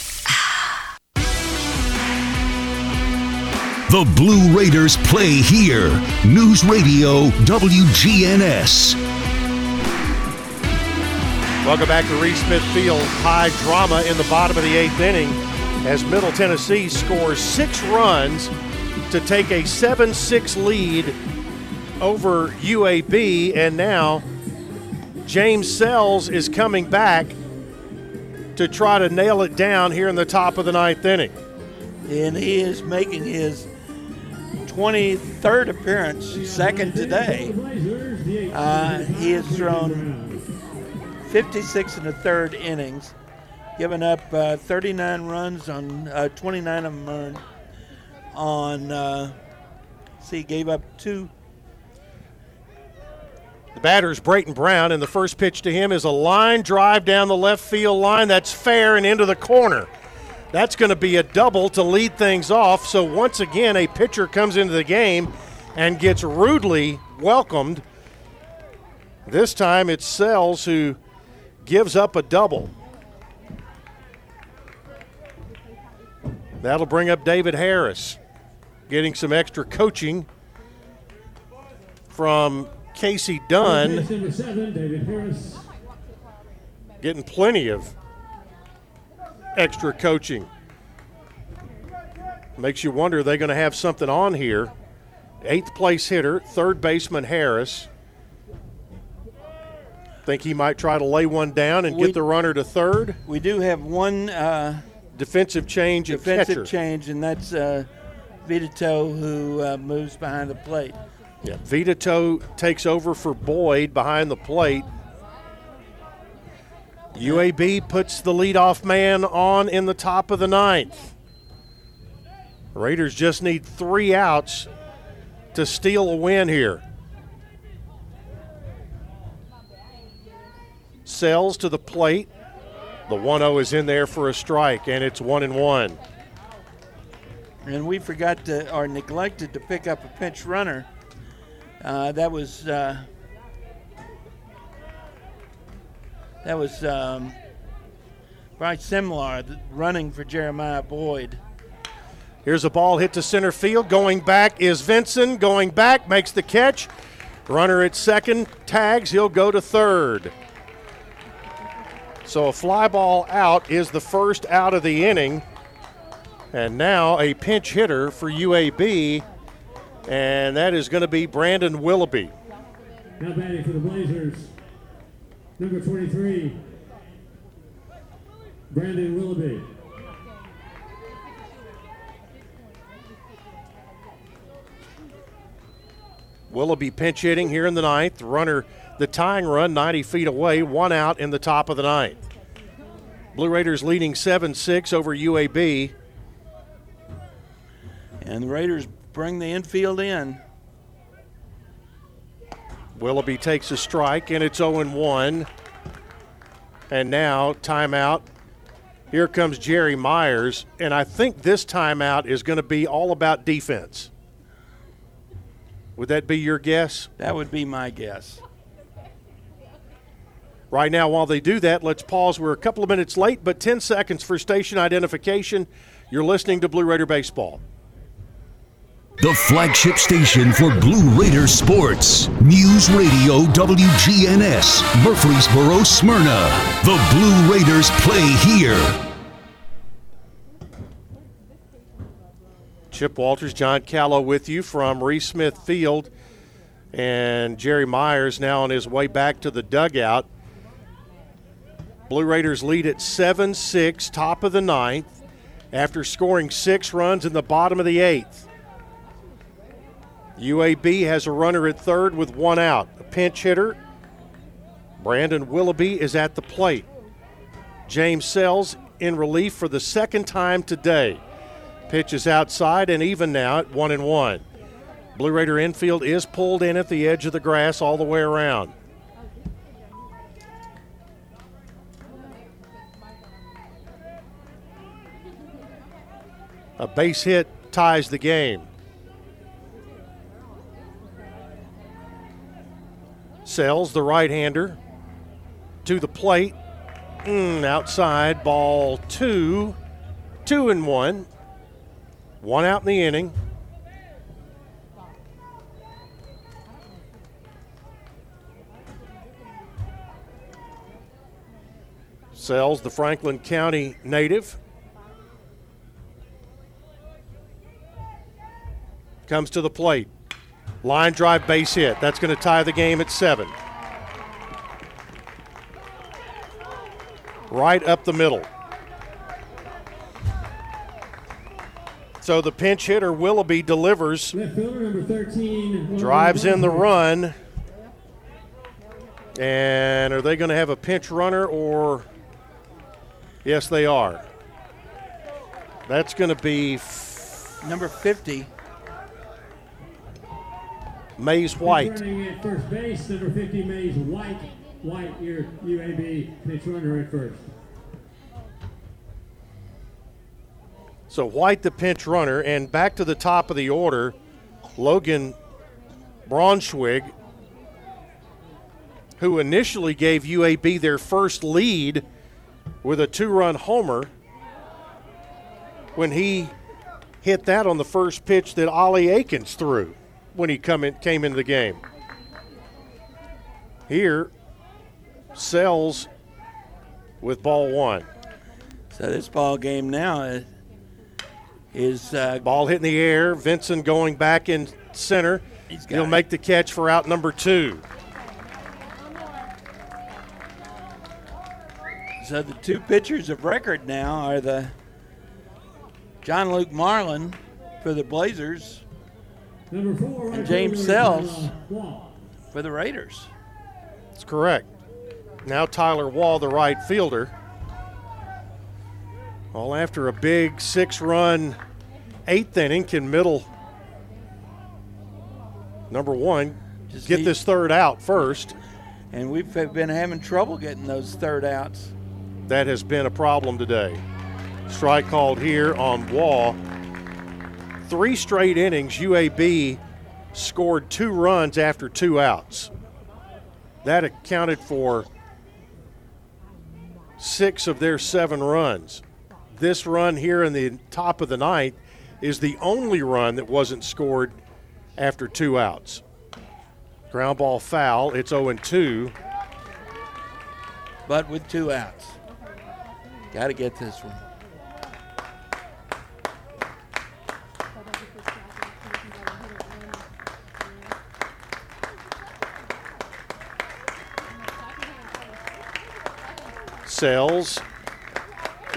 The Blue Raiders play here. News Radio WGNS. Welcome back to Reese Smith Field. High drama in the bottom of the eighth inning as Middle Tennessee scores six runs to take a 7 6 lead over UAB. And now James Sells is coming back to try to nail it down here in the top of the ninth inning. And he is making his 23rd appearance, second today. Uh, he has thrown 56 in the third innings, given up uh, 39 runs on uh, 29 of them earned on. Uh, see, gave up two. The batter is Brayton Brown, and the first pitch to him is a line drive down the left field line that's fair and into the corner. That's going to be a double to lead things off. So once again, a pitcher comes into the game and gets rudely welcomed. This time it's Sells who gives up a double. That'll bring up David Harris, getting some extra coaching from Casey Dunn. Getting plenty of extra coaching. Makes you wonder, are they going to have something on here? Eighth place hitter, third baseman Harris. Think he might try to lay one down and We- get the runner to third? We do have one uh, Defensive change defensive change, and that's uh, Vitato who uh, moves behind the plate. Yeah, Vitato takes over for Boyd behind the plate. UAB puts the leadoff man on in the top of the ninth. Raiders just need three outs to steal a win here. Sells to the plate. The 1 0 is in there for a strike, and it's 1 and 1. And we forgot to, or neglected to pick up a pinch runner. Uh, that was uh, that was um, Bryce Simlar running for Jeremiah Boyd. Here's a ball hit to center field. Going back is Vinson. Going back, makes the catch. Runner at second, tags. He'll go to third. So a fly ball out is the first out of the inning. And now a pinch hitter for UAB, and that is going to be Brandon Willoughby. Now batting for the Blazers, number 23, Brandon Willoughby. Willoughby pinch hitting here in the ninth. Runner, the tying run 90 feet away, one out in the top of the ninth. Blue Raiders leading 7 6 over UAB. And the Raiders bring the infield in. Willoughby takes a strike, and it's 0 1. And now, timeout. Here comes Jerry Myers, and I think this timeout is going to be all about defense. Would that be your guess? That would be my guess. Right now, while they do that, let's pause. We're a couple of minutes late, but 10 seconds for station identification. You're listening to Blue Raider Baseball. The flagship station for Blue Raider sports. News Radio WGNS, Murfreesboro, Smyrna. The Blue Raiders play here. Chip Walters, John Callow with you from Reese Smith Field. And Jerry Myers now on his way back to the dugout. Blue Raiders lead at 7 6, top of the ninth, after scoring six runs in the bottom of the eighth. UAB has a runner at third with one out. A pinch hitter, Brandon Willoughby, is at the plate. James Sells in relief for the second time today. Pitch is outside and even now at one and one. Blue Raider infield is pulled in at the edge of the grass all the way around. A base hit ties the game. Sells the right hander to the plate. Mm, outside, ball two. Two and one. One out in the inning. Sells the Franklin County native. Comes to the plate. Line drive base hit. That's going to tie the game at seven. Right up the middle. So the pinch hitter Willoughby delivers, number 13, drives in the run. And are they going to have a pinch runner or? Yes, they are. That's going to be f- Number 50. Mays White. At first base, number 50, Mays White. White, your UAB pitch runner at first. So White, the pinch runner, and back to the top of the order, Logan Braunschweig, who initially gave UAB their first lead with a two-run homer when he hit that on the first pitch that Ollie Akins threw when he come in, came into the game. Here, Sells with ball one. So this ball game now is, uh, Ball hitting the air. Vincent going back in center. He'll it. make the catch for out number two. So the two pitchers of record now are the John Luke Marlin for the Blazers four, and James fielder, Sells for the Raiders. That's correct. Now Tyler Wall, the right fielder. All after a big six run eighth inning, can middle number one Just get need- this third out first. And we've been having trouble getting those third outs. That has been a problem today. Strike called here on Wall. Three straight innings, UAB scored two runs after two outs. That accounted for six of their seven runs. This run here in the top of the ninth is the only run that wasn't scored after two outs. Ground ball foul. It's 0 2. but with two outs. Got to get this one.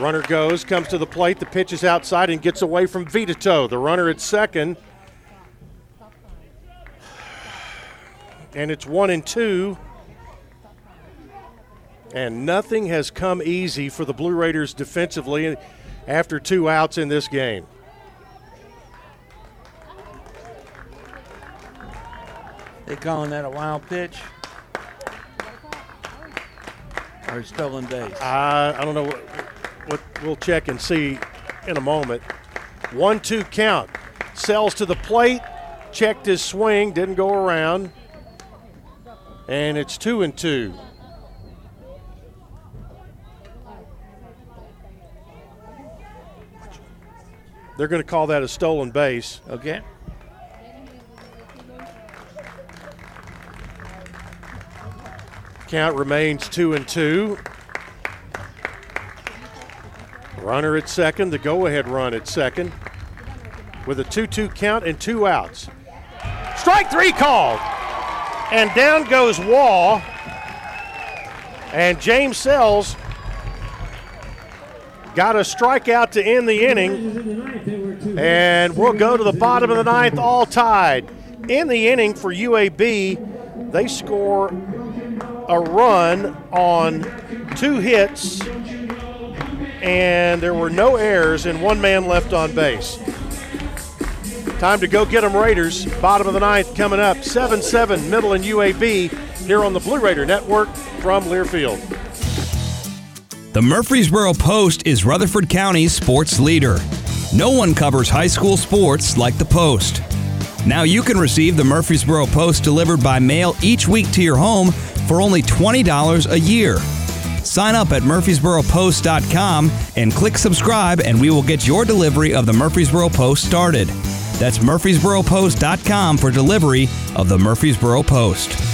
Runner goes, comes to the plate. The pitch is outside and gets away from Vitato. The runner at second. And it's one and two. And nothing has come easy for the Blue Raiders defensively after two outs in this game. They calling that a wild pitch? Or base? I, I don't know what, what we'll check and see in a moment. One two count. Sells to the plate, checked his swing, didn't go around. And it's two and two. They're going to call that a stolen base. Okay. Count remains two and two. Runner at second, the go ahead run at second. with a 2 2 count and two outs. Strike three called. And down goes Wall. And James Sells got a strikeout to end the inning. And we'll go to the bottom of the ninth, all tied. In the inning for UAB, they score a run on two hits, and there were no errors and one man left on base. Time to go get them Raiders. Bottom of the ninth coming up. 7 7 Middle and UAB here on the Blue Raider Network from Learfield. The Murfreesboro Post is Rutherford County's sports leader. No one covers high school sports like the Post. Now you can receive the Murfreesboro Post delivered by mail each week to your home for only $20 a year. Sign up at murfreesboropost.com and click subscribe, and we will get your delivery of the Murfreesboro Post started. That's murfreesboropost.com for delivery of the Murfreesboro Post.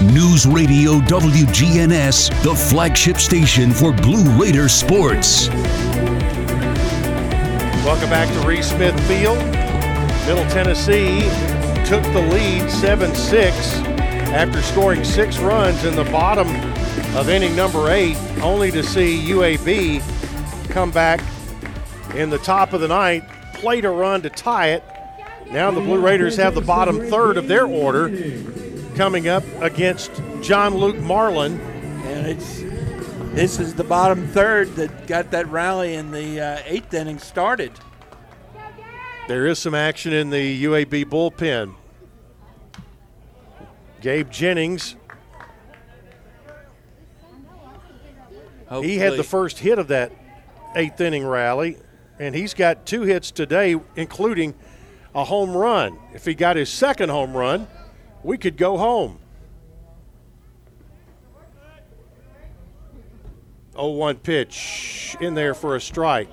News Radio WGNS, the flagship station for Blue Raider sports. Welcome back to Reese Smith Field. Middle Tennessee took the lead 7 6 after scoring six runs in the bottom of inning number eight, only to see UAB come back in the top of the ninth, played a run to tie it. Now the Blue Raiders have the bottom third of their order coming up against John Luke Marlin. And it's this is the bottom third that got that rally in the uh, eighth inning started. There is some action in the UAB bullpen. Gabe Jennings. He had the first hit of that eighth inning rally, and he's got two hits today, including a home run. If he got his second home run, we could go home. 0 1 pitch in there for a strike.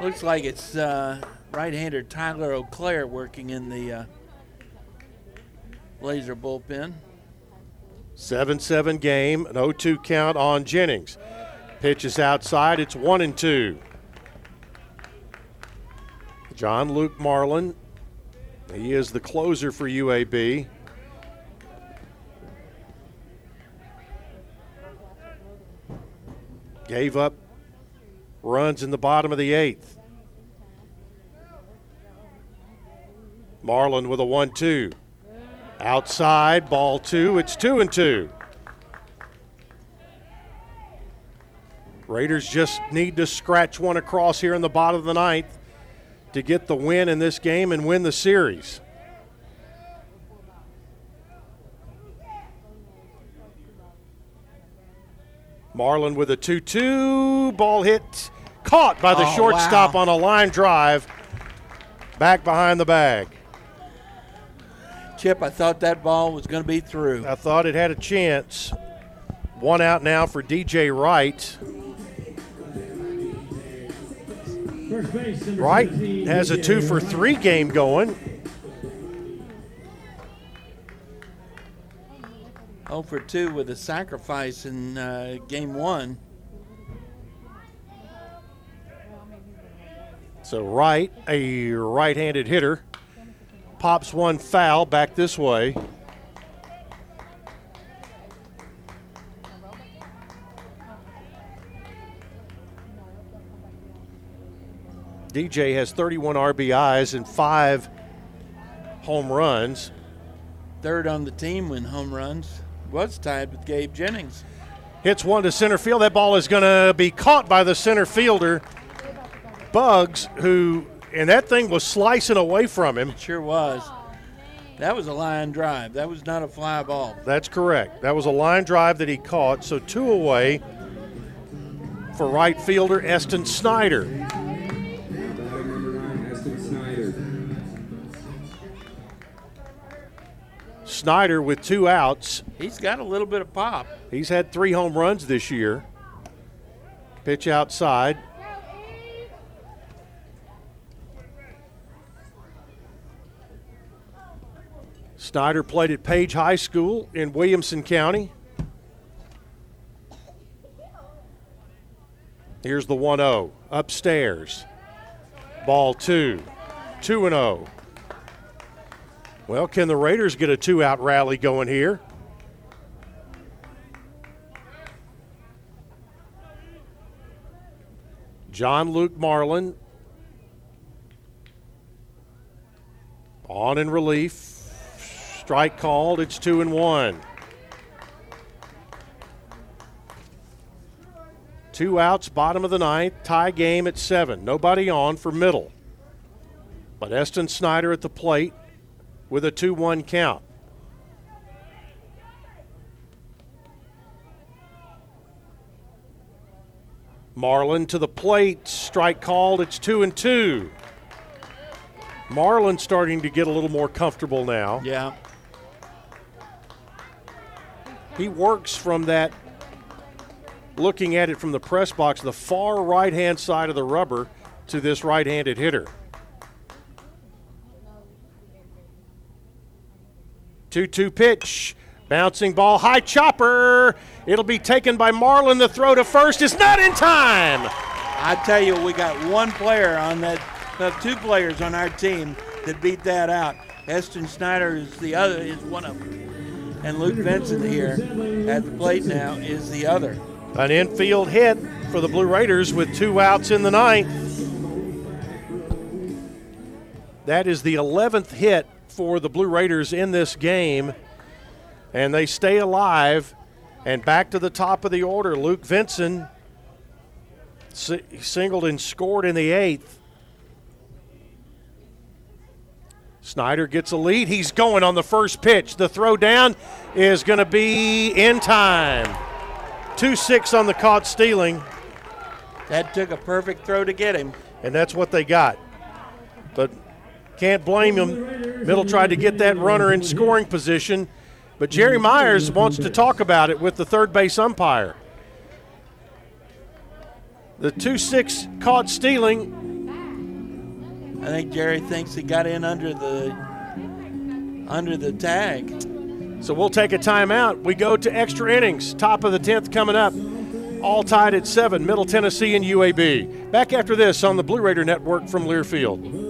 Looks like it's uh, right-hander Tyler O'Clair working in the uh, Blazer bullpen. 7 7 game, an 0 2 count on Jennings. Pitch is outside, it's 1 and 2. John Luke Marlin, he is the closer for UAB. Gave up runs in the bottom of the eighth. Marlin with a 1 2. Outside, ball two. It's two and two. Raiders just need to scratch one across here in the bottom of the ninth to get the win in this game and win the series. Marlin with a 2 2. Ball hit, caught by the Oh, shortstop wow. on a line drive, back behind the bag. Chip, I thought that ball was going to be through. I thought it had a chance. One out now for DJ Wright. First base, number Wright has a two for three game going. Oh for 2 with a sacrifice in uh, game one. So Wright, a right-handed hitter, pops one foul back this way. DJ has 31 RBIs and five home runs. Third on the team when home runs. Was tied with Gabe Jennings. Hits one to center field. That ball is going to be caught by the center fielder, Bugs, who, and that thing was slicing away from him. Sure was. That was a line drive. That was not a fly ball. That's correct. That was a line drive that he caught. So two away for right fielder Eston Snyder. Snyder with two outs. He's got a little bit of pop. He's had three home runs this year. Pitch outside. Snyder played at Page High School in Williamson County. Here's the 1 0 upstairs. Ball two. 2 and 0. Well, can the Raiders get a two out rally going here? John Luke Marlin on in relief. Strike called. It's two and one. Two outs, bottom of the ninth. Tie game at seven. Nobody on for middle. But Eston Snyder at the plate with a 2 1 count. Marlin to the plate, strike called. It's two and two. Marlin starting to get a little more comfortable now. Yeah. He works from that, looking at it from the press box, the far right hand side of the rubber to this right handed hitter. 2 2 pitch. Bouncing ball, high chopper. It'll be taken by Marlin. The throw to first is not in time. I tell you, we got one player on that, two players on our team that beat that out. Eston Snyder is the other, is one of them. And Luke Vinson here at the plate now is the other. An infield hit for the Blue Raiders with two outs in the ninth. That is the 11th hit for the Blue Raiders in this game, and they stay alive. And back to the top of the order, Luke Vinson singled and scored in the eighth. Snyder gets a lead. He's going on the first pitch. The throw down is going to be in time. 2 6 on the caught stealing. That took a perfect throw to get him. And that's what they got. But can't blame him. Middle tried to get that runner in scoring position, but Jerry Myers wants to talk about it with the third base umpire. The 2 6 caught stealing. I think Jerry thinks he got in under the under the tag. So we'll take a timeout. We go to extra innings. Top of the 10th coming up. All tied at 7, Middle Tennessee and UAB. Back after this on the Blue Raider Network from Learfield.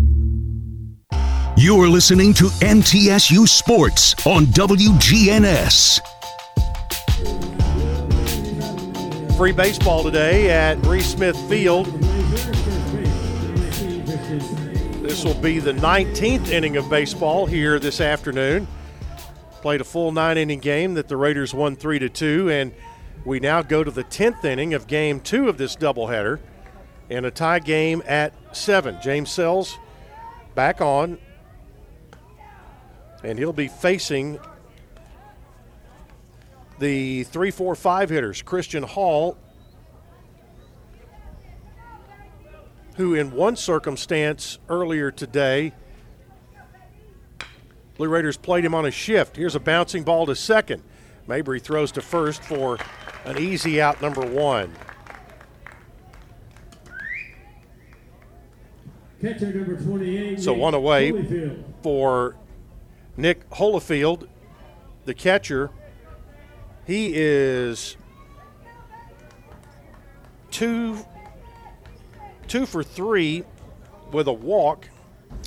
You're listening to MTSU Sports on WGNS. Free baseball today at Reese Smith Field. This will be the 19th inning of baseball here this afternoon. Played a full nine inning game that the Raiders won 3 to 2, and we now go to the 10th inning of game two of this doubleheader and a tie game at 7. James Sells back on, and he'll be facing the 3 4 5 hitters, Christian Hall, who in one circumstance earlier today Blue Raiders played him on a shift. Here's a bouncing ball to second. Mabry throws to first for an easy out number one. Catcher number 28. So one away Holyfield. for Nick Holofield, the catcher. He is two two for three with a walk.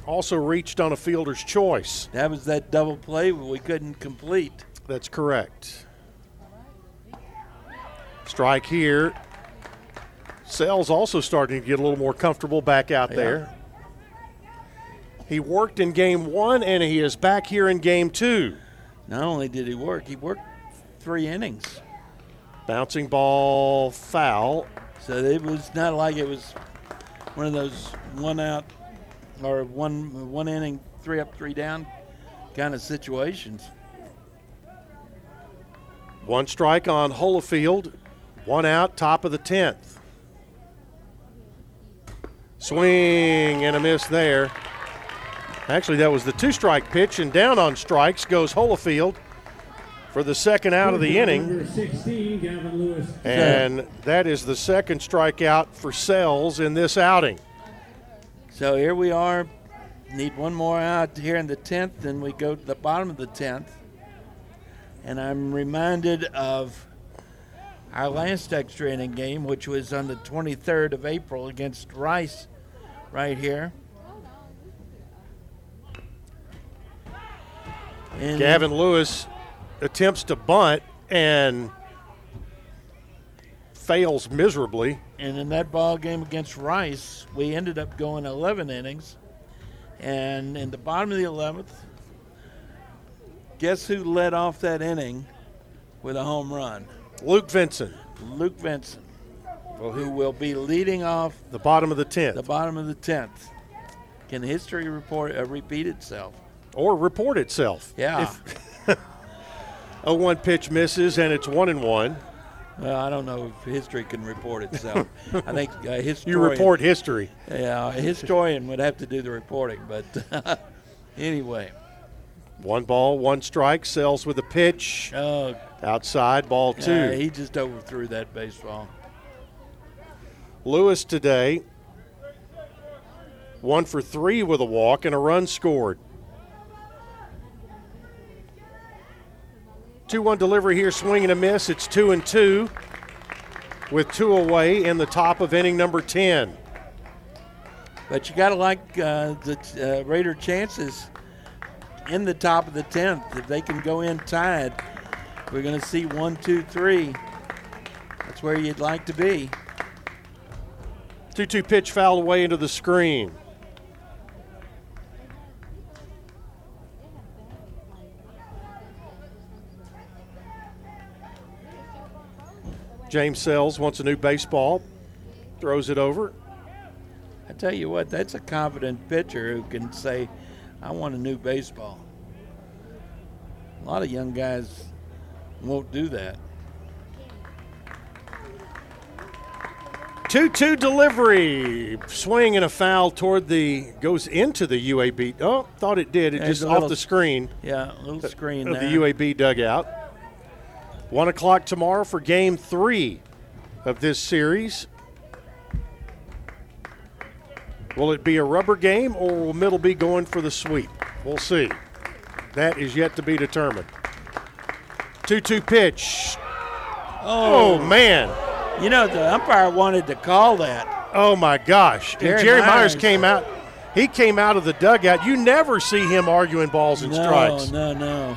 Also reached on a fielder's choice. That was that double play we couldn't complete. That's correct. Strike here. Sells also starting to get a little more comfortable back out Yeah. there. He worked in game one and he is back here in game two. Not only did he work, he worked three innings. Bouncing ball foul. So it was not like it was one of those one out or one one inning, three up, three down kind of situations. One strike on Holofield, one out, top of the 10th. Swing and a miss there. Actually, that was the two strike pitch, and down on strikes goes Holofield for the second out of the inning. Number 16, Gavin Lewis. And that is the second strikeout for Sells in this outing. So here we are. Need one more out here in the 10th, then we go to the bottom of the 10th. And I'm reminded of our last extra inning game, which was on the 23rd of April against Rice, right here. And Gavin Lewis attempts to bunt and fails miserably. And in that ball game against Rice, we ended up going 11 innings. And in the bottom of the 11th, guess who led off that inning with a home run? Luke Vinson. Luke Vinson, who will be leading off the bottom of the 10th. The bottom of the 10th. Can history report uh, repeat itself? Or report itself. Yeah. If a one pitch misses and it's one and one. Well, I don't know if history can report itself. I think uh, a historian. You report history. Yeah, a historian would have to do the reporting. But anyway, One ball, one strike. Sells with a pitch. Oh. Outside, ball two. yeah, he just overthrew that baseball. Lewis today, one for three with a walk and a run scored. 2 1 delivery here, swing and a miss. It's 2 and 2 with two away in the top of inning number 10. But you got to like uh, the uh, Raider chances in the top of the 10th. If they can go in tied, we're going to see one, two, three. That's where you'd like to be. 2 2 pitch fouled away into the screen. James Sells wants a new baseball, throws it over. I tell you what, that's a confident pitcher who can say, I want a new baseball. A lot of young guys won't do that. 2 2 delivery. Swing and a foul toward the, goes into the UAB. Oh, thought it did. It There's just off little- the screen. Yeah, a little uh, screen of there. the UAB dugout. One o'clock tomorrow for game three of this series. Will it be a rubber game or will Middle be going for the sweep? We'll see. That is yet to be determined. 2 2 pitch. Oh, oh, man. You know, the umpire wanted to call that. Oh, my gosh. Jerry and Jerry Myers Myers. came out. He came out of the dugout. You never see him arguing balls and no, strikes. No, no, no.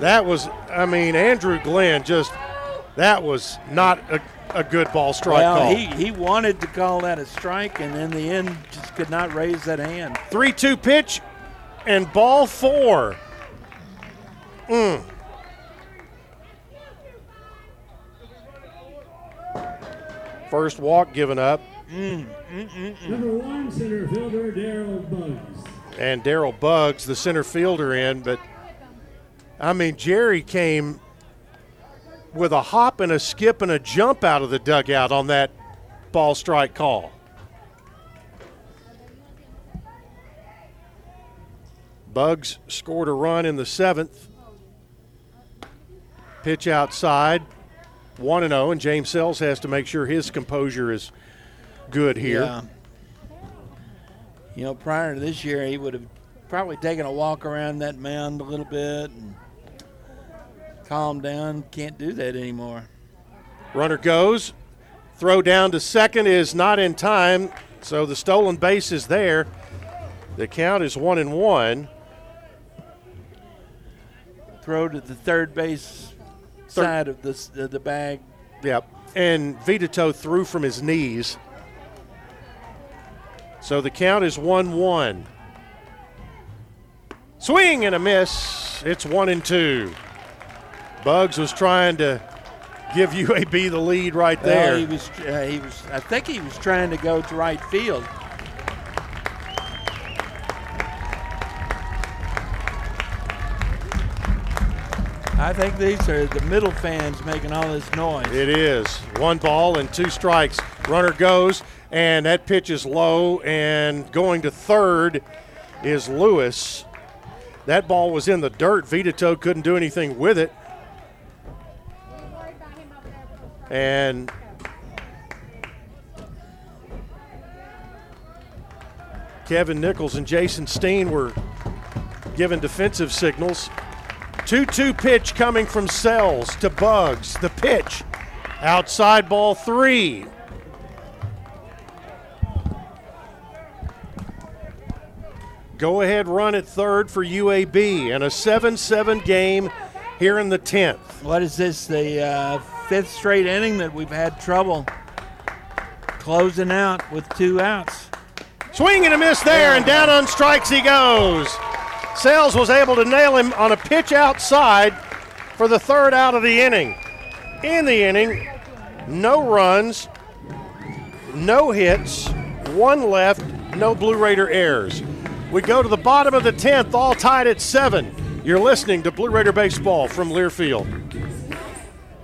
That was, I mean, Andrew Glenn just, that was not a, a good ball strike well, call. he, he wanted to call that a strike, and in the end, just could not raise that hand. 3 2 pitch and ball four. Mm. First walk given up, mm, mm, mm, Number one, center fielder Daryl Bugs. and Daryl Bugs, the center fielder, in. But I mean, Jerry came with a hop and a skip and a jump out of the dugout on that ball strike call. Bugs scored a run in the seventh. Pitch outside, 1 0, and James Sells has to make sure his composure is good here. Yeah. You know, prior to this year, he would have probably taken a walk around that mound a little bit and calmed down. Can't do that anymore. Runner goes. Throw down to second is not in time, so the stolen base is there. The count is one and one. Throw to the third base Third- side of the, of the bag. Yep. And Vitato threw from his knees. So the count is 1 1. Swing and a miss. It's 1 and 2. Bugs was trying to give UAB the lead right Well, there. he was, uh, he was. I think he was trying to go to right field. I think these are the middle fans making all this noise. It is. One ball and two strikes. Runner goes, and that pitch is low, and going to third is Lewis. That ball was in the dirt. Vitato couldn't do anything with it. And Kevin Nichols and Jason Steen were given defensive signals. 2 2 pitch coming from Sells to Bugs. The pitch. Outside ball three. Go ahead run at third for UAB and a 7 7 game here in the 10th. What is this? The uh, fifth straight inning that we've had trouble closing out with two outs. Swing and a miss there, and down on strikes he goes. Sells was able to nail him on a pitch outside for the third out of the inning. In the inning, no runs, no hits, one left, no Blue Raider errors. We go to the bottom of the 10th, all tied at seven. You're listening to Blue Raider Baseball from Learfield.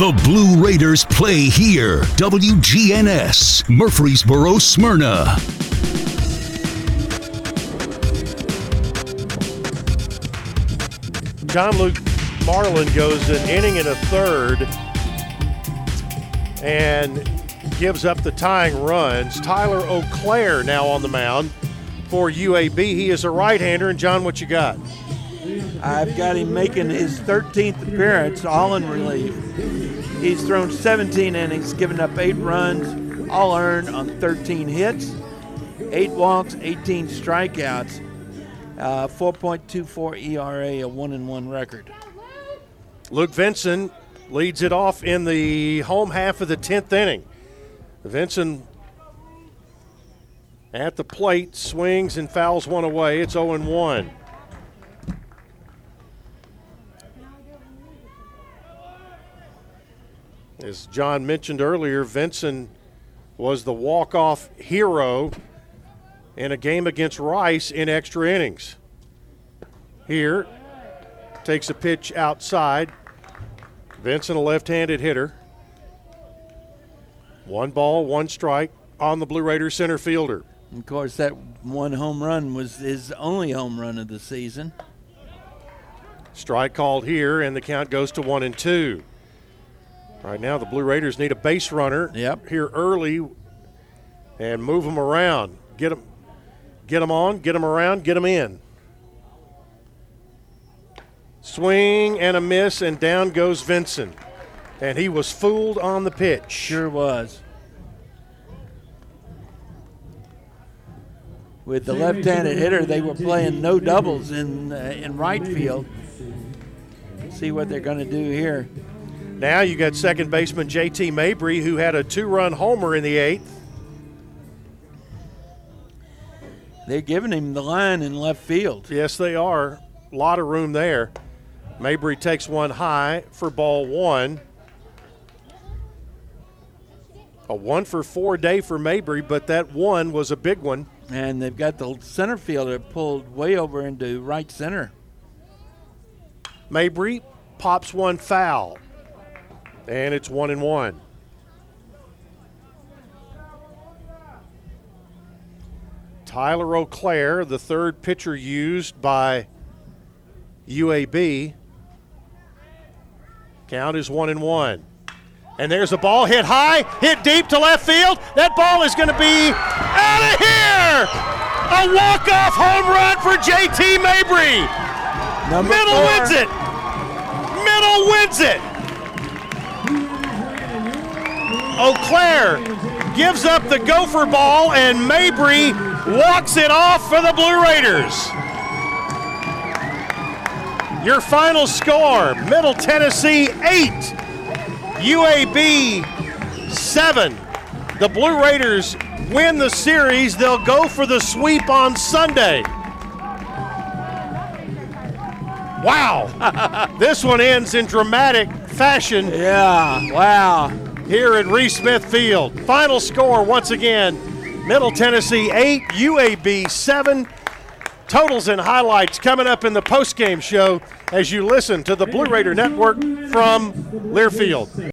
The Blue Raiders play here. WGNS, Murfreesboro, Smyrna. John Luke Marlin goes an inning and a third and gives up the tying runs. Tyler O'Clair now on the mound for UAB. He is a right hander. And, John, what you got? I've got him making his 13th appearance, all in relief. He's thrown 17 innings, given up eight runs, all earned on 13 hits, eight walks, 18 strikeouts, uh, 4.24 ERA, a one and one record. Luke Vinson leads it off in the home half of the 10th inning. Vinson at the plate swings and fouls one away. It's 0 1. As John mentioned earlier, Vinson was the walk-off hero in a game against Rice in extra innings. Here, takes a pitch outside. Vinson, a left-handed hitter. One ball, one strike on the Blue Raiders center fielder. Of course, that one home run was his only home run of the season. Strike called here, and the count goes to one and two. Right now, the Blue Raiders need a base runner yep. here early and move them around. Get them Get them on, get them around, get them in. Swing and a miss, and down goes Vinson. And he was fooled on the pitch. Sure was. With the left-handed hitter, they were playing no doubles in uh, in right field. See what they're going to do here. Now you got second baseman JT Mabry, who had a two-run homer in the eighth. They're giving him the line in left field. Yes, they are. A lot of room there. Mabry takes one high for ball one. A one for four day for Mabry, but that one was a big one. And they've got the center fielder pulled way over into right center. Mabry pops one foul, and it's one and one. Tyler O'Clair, the third pitcher used by UAB. Count is one and one. And there's a ball hit high, hit deep to left field. That ball is going to be out of here. A walk-off home run for JT Mabry. Number Middle four. wins it. Middle wins it. O'Clair gives up the gopher ball, and Mabry walks it off for the Blue Raiders. Your final score Middle Tennessee 8, UAB 7. The Blue Raiders win the series. They'll go for the sweep on Sunday. Wow. this one ends in dramatic fashion. Yeah, wow. Here at Reese Smith Field. Final score once again Middle Tennessee 8, UAB 7. Totals and highlights coming up in the postgame show as you listen to the Blue Raider Network from Learfield.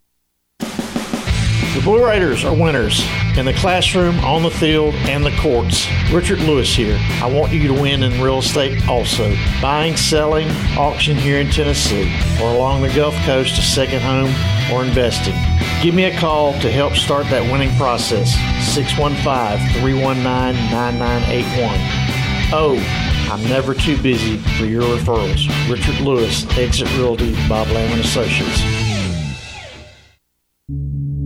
The Blue Raiders are winners in the classroom, on the field, and the courts. Richard Lewis here. I want you to win in real estate also. Buying, selling, auction here in Tennessee, or along the Gulf Coast, a second home, or investing. Give me a call to help start that winning process. 615 319 9981. Oh, I'm never too busy for your referrals. Richard Lewis, Exit Realty, Bob Lamb Associates.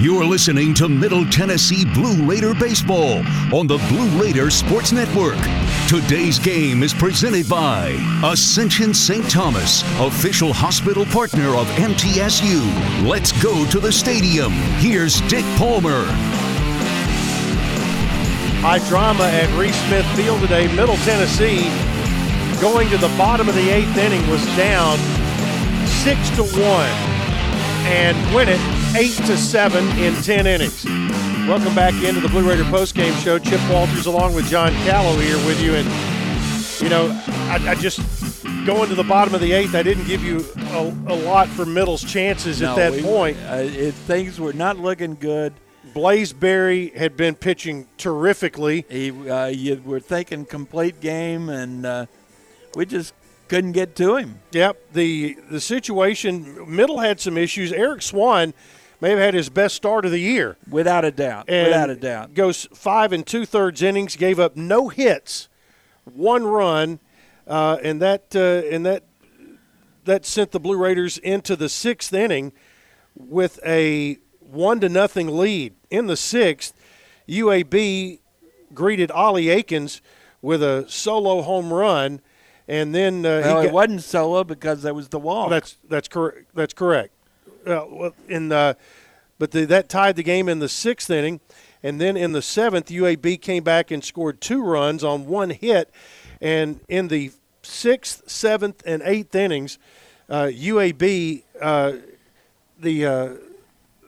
You're listening to Middle Tennessee Blue Raider Baseball on the Blue Raider Sports Network. Today's game is presented by Ascension St. Thomas, official hospital partner of MTSU. Let's go to the stadium. Here's Dick Palmer. High drama at Reese Smith Field today. Middle Tennessee going to the bottom of the eighth inning was down six to one and win it eight to seven in ten innings. Welcome back into the Blue Raider postgame show. Chip Walters along with John Callow here with you. And you know, I, I just going to the bottom of the eighth. I didn't give you a, a lot for Middle's chances No, at that we- point. Uh, it, things were not looking good. Blaze Berry had been pitching terrifically. He, uh, you were thinking complete game, and uh, we just couldn't get to him. Yep. The the situation middle had some issues. Eric Swan may have had his best start of the year. Without a doubt. And without a doubt. Goes five and two thirds innings, gave up no hits, one run, uh, and that uh, and that that sent the Blue Raiders into the sixth inning with a one to nothing lead. In the sixth, UAB greeted Ollie Aikens with a solo home run, and then uh, well, he it wasn't solo because there was the wall. Oh, that's that's correct. That's correct. Uh, in the, but the, that tied the game in the sixth inning, and then in the seventh, UAB came back and scored two runs on one hit, and in the sixth, seventh, and eighth innings, uh, UAB uh, the uh,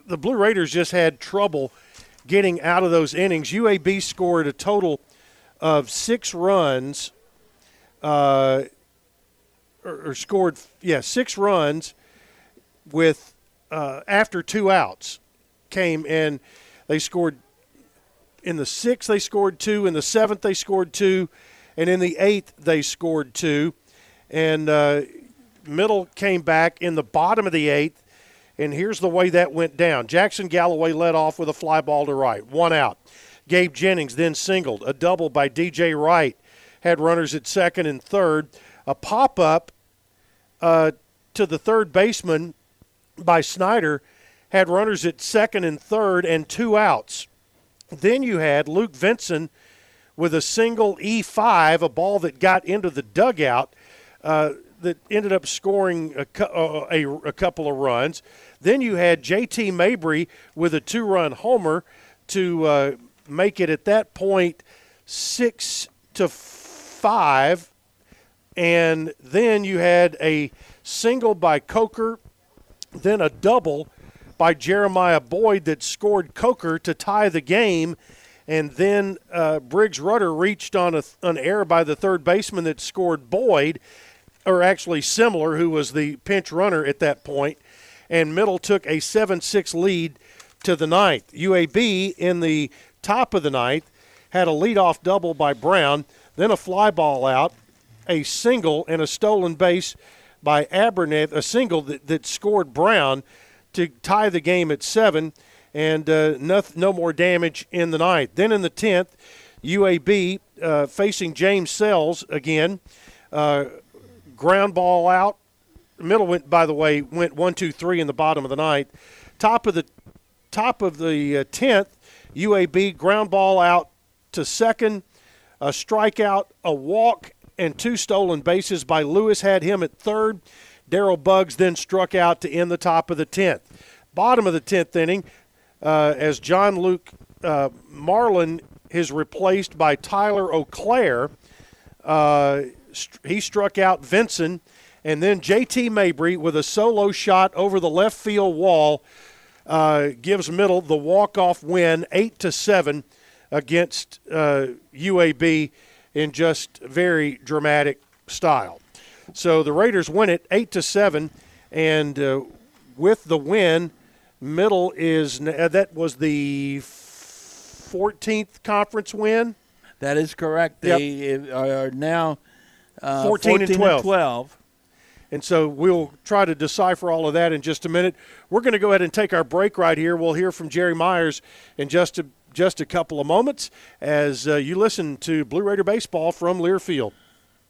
the Blue Raiders just had trouble getting out of those innings. UAB scored a total of six runs. Uh, or scored yeah six runs with uh, after two outs came and they scored in the sixth they scored two in the seventh they scored two and in the eighth they scored two. And uh, middle came back in the bottom of the eighth and here's the way that went down. Jackson galloway led off with a fly ball to right one out. Gabe jennings then singled a double by dj wright had runners at second and third. A pop up uh, to the third baseman by Snyder had runners at second and third and two outs. Then you had Luke Vinson with a single E5, a ball that got into the dugout uh, that ended up scoring a, uh, a, a couple of runs. Then you had JT Mabry with a two run homer to uh, make it at that point six to five. And then you had a single by Coker, then a double by Jeremiah Boyd that scored Coker to tie the game. And then uh, Briggs Rudder reached on a, an error by the third baseman that scored Boyd, or actually Similar, who was the pinch runner at that point. And Middle took a 7 6 lead to the ninth. UAB in the top of the ninth had a leadoff double by Brown, then a fly ball out, a single, and a stolen base by Aberneth, a single that, that scored Brown to tie the game at seven, and uh, no, no more damage in the ninth. Then in the tenth, UAB uh, facing James Sells again, uh, ground ball out. Middle went, by the way, went one, two, three in the bottom of the ninth. Top of the top of the uh, tenth, UAB ground ball out to second, a strikeout, a walk, and two stolen bases by Lewis had him at third. Daryl Bugs then struck out to end the top of the 10th. Bottom of the 10th inning, uh, as John Luke uh, Marlin is replaced by Tyler O'Clair. Uh, st- he struck out Vinson, and then J.T. Mabry with a solo shot over the left field wall uh, gives Middle the walk-off win, eight to seven, against uh, UAB in just very dramatic style. So the Raiders win it eight to seven, and uh, with the win, Middle is uh, that was the 14th conference win. That is correct. Yep. They are now uh, 14 and 12. and 12. And so we'll try to decipher all of that in just a minute. We're going to go ahead and take our break right here. We'll hear from Jerry Myers in just a, just a couple of moments as uh, you listen to Blue Raider Baseball from Learfield.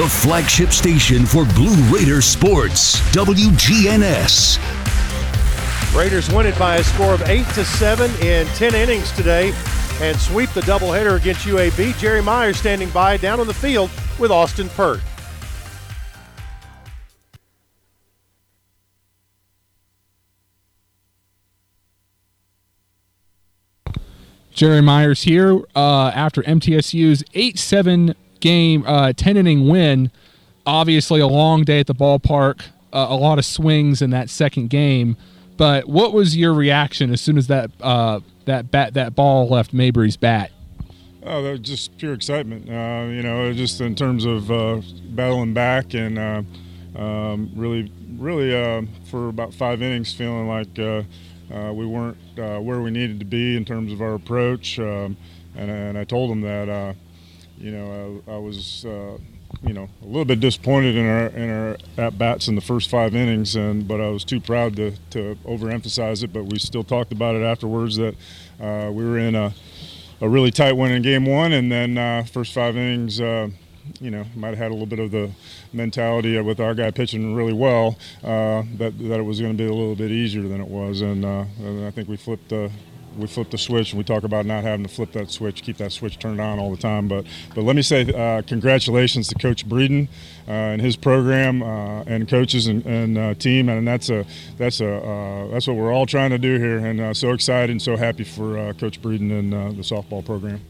The flagship station for Blue Raider sports, WGNS. Raiders win it by a score of 8 to 7 in 10 innings today and sweep the doubleheader against UAB. Jerry Myers standing by down on the field with Austin Pert. Jerry Myers here uh, after MTSU's 8 7 game, uh, 10 inning win. Obviously, a long day at the ballpark, uh, a lot of swings in that second game. But what was your reaction as soon as that uh, that bat that ball left Mabry's bat? Oh, that was just pure excitement. Uh, you know, just in terms of uh, battling back and uh, um, really, really uh, for about five innings, feeling like uh, uh, we weren't where we needed to be in terms of our approach. Um, and, and I told them that, uh, you know, I, I was, uh, you know, a little bit disappointed in our in our at bats in the first five innings, and but I was too proud to to overemphasize it. But we still talked about it afterwards that uh, we were in a a really tight one in game one, and then uh, first five innings, uh, you know, might have had a little bit of the mentality with our guy pitching really well uh, that that it was going to be a little bit easier than it was, and, uh, and I think we flipped we flip the switch, and we talk about not having to flip that switch, keep that switch turned on all the time. But but let me say uh, congratulations to Coach Breeden uh, and his program uh, and coaches and, and uh, team, and that's a that's a uh, that's what we're all trying to do here, and uh, so excited and so happy for Coach Breeden and the softball program.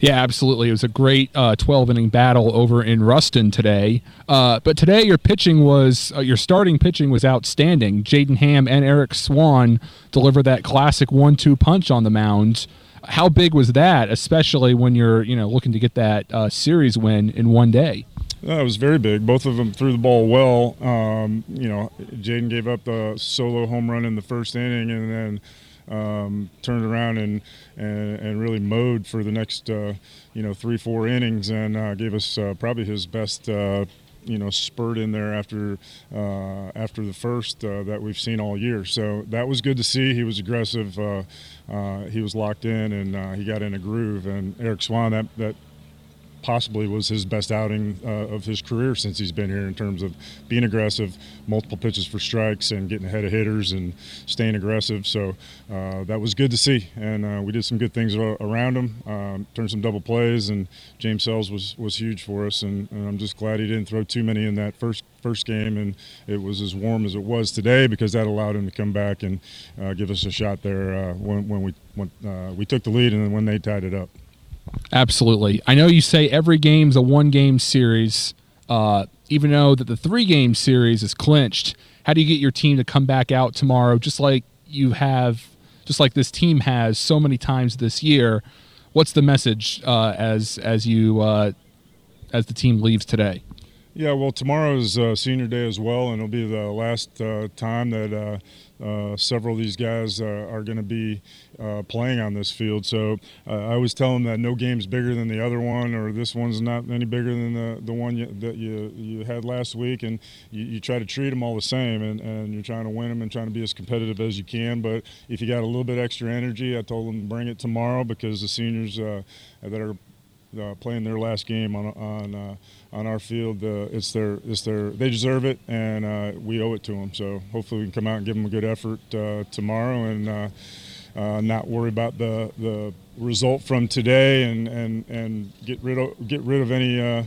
Yeah, absolutely. It was a great uh, 12 inning battle over in Ruston today. Uh, but today, your pitching was, uh, your starting pitching was outstanding. Jaden Hamm and Eric Swan delivered that classic one two punch on the mound. How big was that, especially when you're, you know, looking to get that uh, series win in one day? That was very big. Both of them threw the ball well. Um, you know, Jaden gave up the solo home run in the first inning, and then um, turned around and, and, and really mowed for the next uh, you know three four innings and uh, gave us uh, probably his best uh, you know spurt in there after uh, after the first uh, that we've seen all year. So that was good to see. He was aggressive. he was locked in and he got in a groove. And Eric Swan that that possibly was his best outing uh, of his career since he's been here in terms of being aggressive, multiple pitches for strikes, and getting ahead of hitters and staying aggressive. So uh, that was good to see, and uh, we did some good things around him, um, turned some double plays, and James Sells was was huge for us, and, and, I'm just glad he didn't throw too many in that first first game, and it was as warm as it was today because that allowed him to come back and uh, give us a shot there uh, when, when we when, uh, we took the lead and then when they tied it up. Absolutely. I know you say every game's a one game series, uh, even though that the three game series is clinched. How do you get your team to come back out tomorrow, just like you have, just like this team has so many times this year? What's the message uh, as as you uh, as the team leaves today? Yeah, well, tomorrow is uh, senior day as well, and it'll be the last uh, time that uh, uh, several of these guys uh, are going to be uh, playing on this field. So uh, I always tell them that no game's bigger than the other one, or this one's not any bigger than the, the one you, that you, you had last week. And you, you, try to treat them all the same, and, and you're trying to win them and trying to be as competitive as you can. But if you got a little bit extra energy, I told them to bring it tomorrow because the seniors uh, that are uh, playing their last game on on uh, on our field. Uh, it's their it's their they deserve it, and uh, we owe it to them. So hopefully we can come out and give them a good effort uh, tomorrow, and uh, not worry about the the result from today, and and and get rid of get rid of any.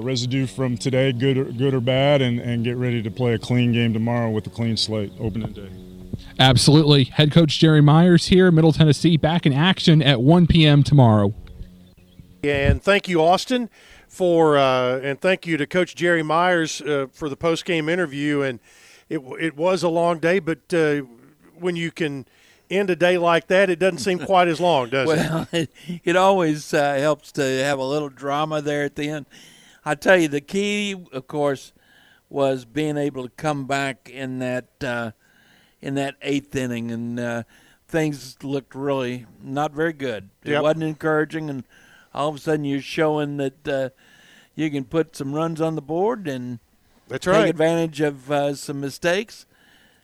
residue from today, good or, good or bad, and, and get ready to play a clean game tomorrow with a clean slate opening day. Absolutely. Head coach Jerry Myers here, Middle Tennessee, back in action at 1 p.m. tomorrow. And thank you, Austin, for uh, and thank you to Coach Jerry Myers uh, for the post game interview. And it it was a long day, but uh, when you can end a day like that, it doesn't seem quite as long, does well, it? Well, it, always uh, helps to have a little drama there at the end. I tell you, the key, of course, was being able to come back in that uh, in that eighth inning, and uh, things looked really not very good. It wasn't encouraging, and all of a sudden you're showing that uh, you can put some runs on the board and That's take right. advantage of uh, some mistakes,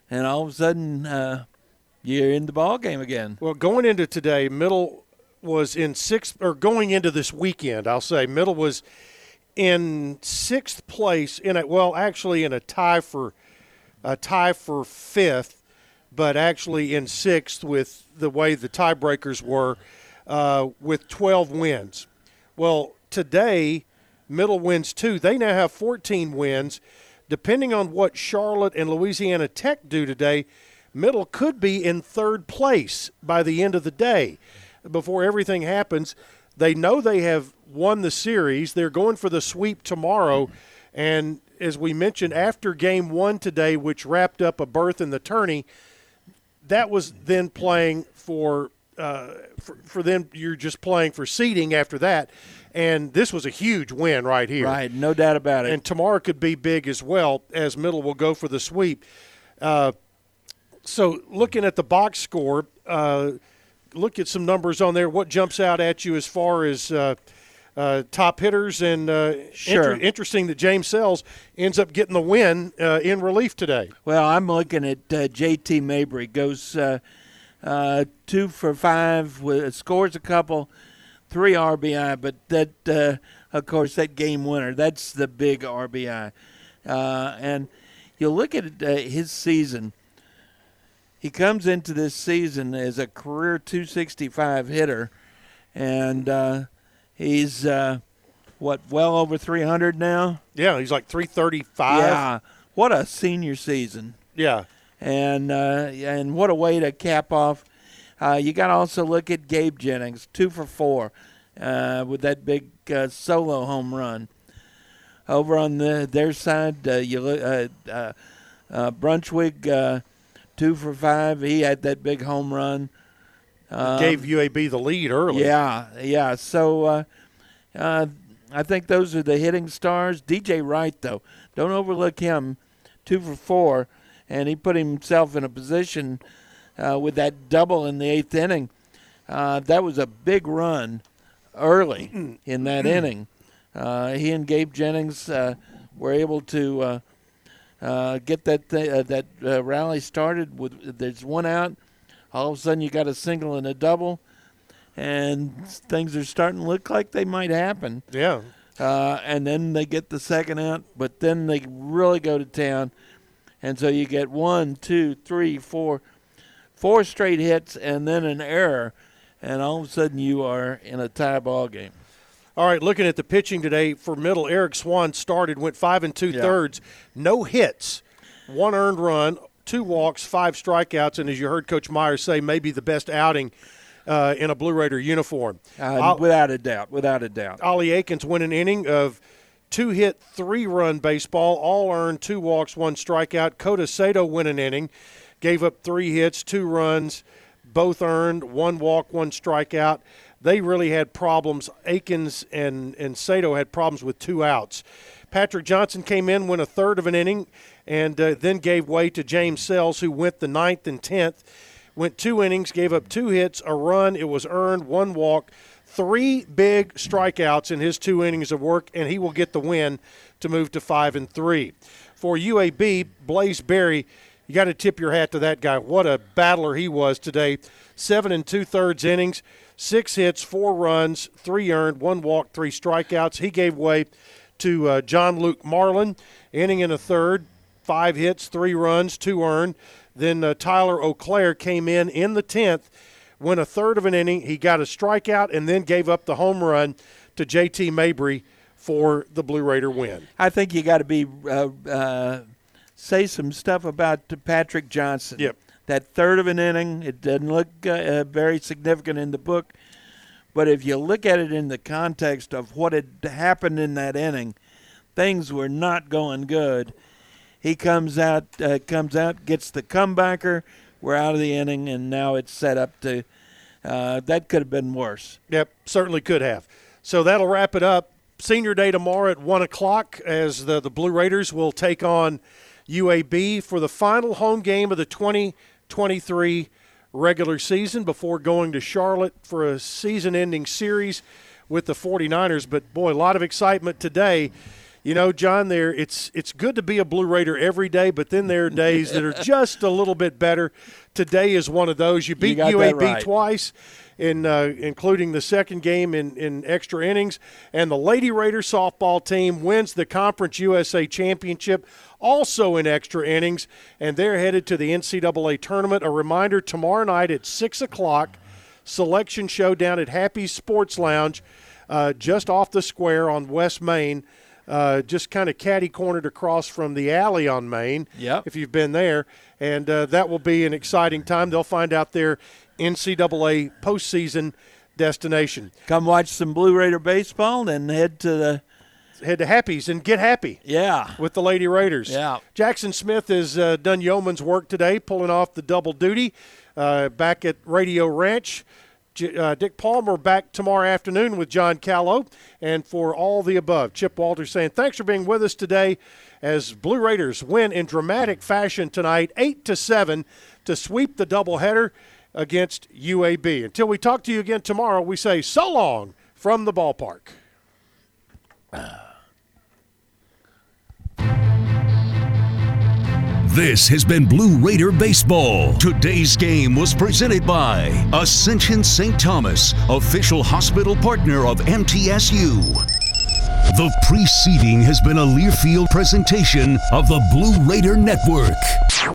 and all of a sudden uh, you're in the ball game again. Well, going into today, Middle was in sixth, or going into this weekend, I'll say Middle was in sixth place in a well, actually in a tie for a tie for fifth, but actually in sixth with the way the tiebreakers were uh, with 12 wins. Well, today, Middle wins two. They now have 14 wins. Depending on what Charlotte and Louisiana Tech do today, Middle could be in third place by the end of the day. Before everything happens, they know they have won the series. They're going for the sweep tomorrow. And as we mentioned, after game one today, which wrapped up a berth in the tourney, that was then playing for uh, for, for them, you're just playing for seeding after that. And this was a huge win right here. Right, no doubt about it. And tomorrow could be big as well, as Middle will go for the sweep. Uh, so, looking at the box score, uh, look at some numbers on there. What jumps out at you as far as uh, uh, top hitters? And uh, sure. Inter- interesting that James Sells ends up getting the win uh, in relief today. Well, I'm looking at uh, JT Mabry goes uh, uh, two for five, with, scores a couple, three RBI, but that, uh, of course, that game winner, that's the big RBI. Uh, and you look at uh, his season, he comes into this season as a career 265 hitter, and uh, he's, uh, what, well over 300 now? Yeah, he's like 335. Yeah, what a senior season. Yeah and uh, and what a way to cap off. Uh, you got to also look at Gabe Jennings, two for four. uh, with that big uh, solo home run. Over on the their side, uh, you look uh, uh, uh, Braunschweig uh, two for five. He had that big home run. Um, Gave UAB the lead early. Yeah, yeah. So uh, uh, I think those are the hitting stars. DJ Wright, though, don't overlook him. Two for four, and he put himself in a position uh, with that double in the eighth inning. Uh, that was a big run early in that inning. Uh, he and Gabe Jennings uh, were able to uh, get that th- uh, that uh, rally started. With there's one out, all of a sudden you got a single and a double, and things are starting to look like they might happen. Yeah. Uh, and then they get the second out, but then they really go to town, and so you get one, two, three, four, four straight hits, and then an error, and all of a sudden you are in a tie ball game. All right, looking at the pitching today for middle, Eric Swan started, went five and two Yeah. thirds, no hits, one earned run, two walks, five strikeouts, and as you heard Coach Myers say, maybe the best outing uh, in a Blue Raider uniform. Uh, without a doubt, without a doubt. Ollie Aikens win an inning of two hit, three run baseball, all earned, two walks, one strikeout. Kota Sato win an inning, gave up three hits, two runs, both earned, one walk, one strikeout. They really had problems. Aikens and, and Sato had problems with two outs. Patrick Johnson came in, went a third of an inning, and uh, then gave way to James Sells, who went the ninth and tenth went two innings, gave up two hits, a run. It was earned, one walk, three big strikeouts in his two innings of work, and he will get the win to move to five and three. For UAB, Blaze Berry, you got to tip your hat to that guy. What a battler he was today. Seven and two thirds innings, six hits, four runs, three earned, one walk, three strikeouts. He gave way to uh, John Luke Marlin, inning in a third, five hits, three runs, two earned. Then uh, Tyler O'Clair came in in the 10th, went a third of an inning. He got a strikeout and then gave up the home run to JT Mabry for the Blue Raider win. I think you got to be uh, uh, say some stuff about Patrick Johnson. Yep. That third of an inning, it doesn't look uh, uh, very significant in the book, but if you look at it in the context of what had happened in that inning, things were not going good. He comes out, uh, comes out, gets the comebacker. We're out of the inning, and now it's set up to. Uh, that could have been worse. Yep, certainly could have. So that'll wrap it up. Senior Day tomorrow at 1 o'clock as the, the Blue Raiders will take on UAB for the final home game of the 2023 regular season before going to Charlotte for a season ending series with the 49ers. But boy, a lot of excitement today. You know, John, there it's it's good to be a Blue Raider every day, but then there are days that are just a little bit better. Today is one of those. You beat that UAB right. twice, in uh, including the second game in, in extra innings, and the Lady Raider softball team wins the Conference USA Championship, also in extra innings, and they're headed to the NCAA tournament. A reminder: tomorrow night at six o'clock, selection showdown at Happy Sports Lounge, uh, just off the square on West Main. Uh, just kind of catty cornered across from the alley on Main. Yep. If you've been there, and uh, that will be an exciting time. They'll find out their NCAA postseason destination. Come watch some Blue Raider baseball, then head to the Head to Happy's and get happy. Yeah. With the Lady Raiders. Yeah. Jackson Smith has uh, done yeoman's work today, pulling off the double duty uh, back at Radio Ranch. J- uh, Dick Palmer back tomorrow afternoon with John Callow. And for all the above, Chip Walters saying thanks for being with us today as Blue Raiders win in dramatic fashion tonight, 8 to 7, to sweep the doubleheader against UAB. Until we talk to you again tomorrow, we say so long from the ballpark. This has been Blue Raider Baseball. Today's game was presented by Ascension St. Thomas, official hospital partner of MTSU. The preceding has been a Learfield presentation of the Blue Raider Network.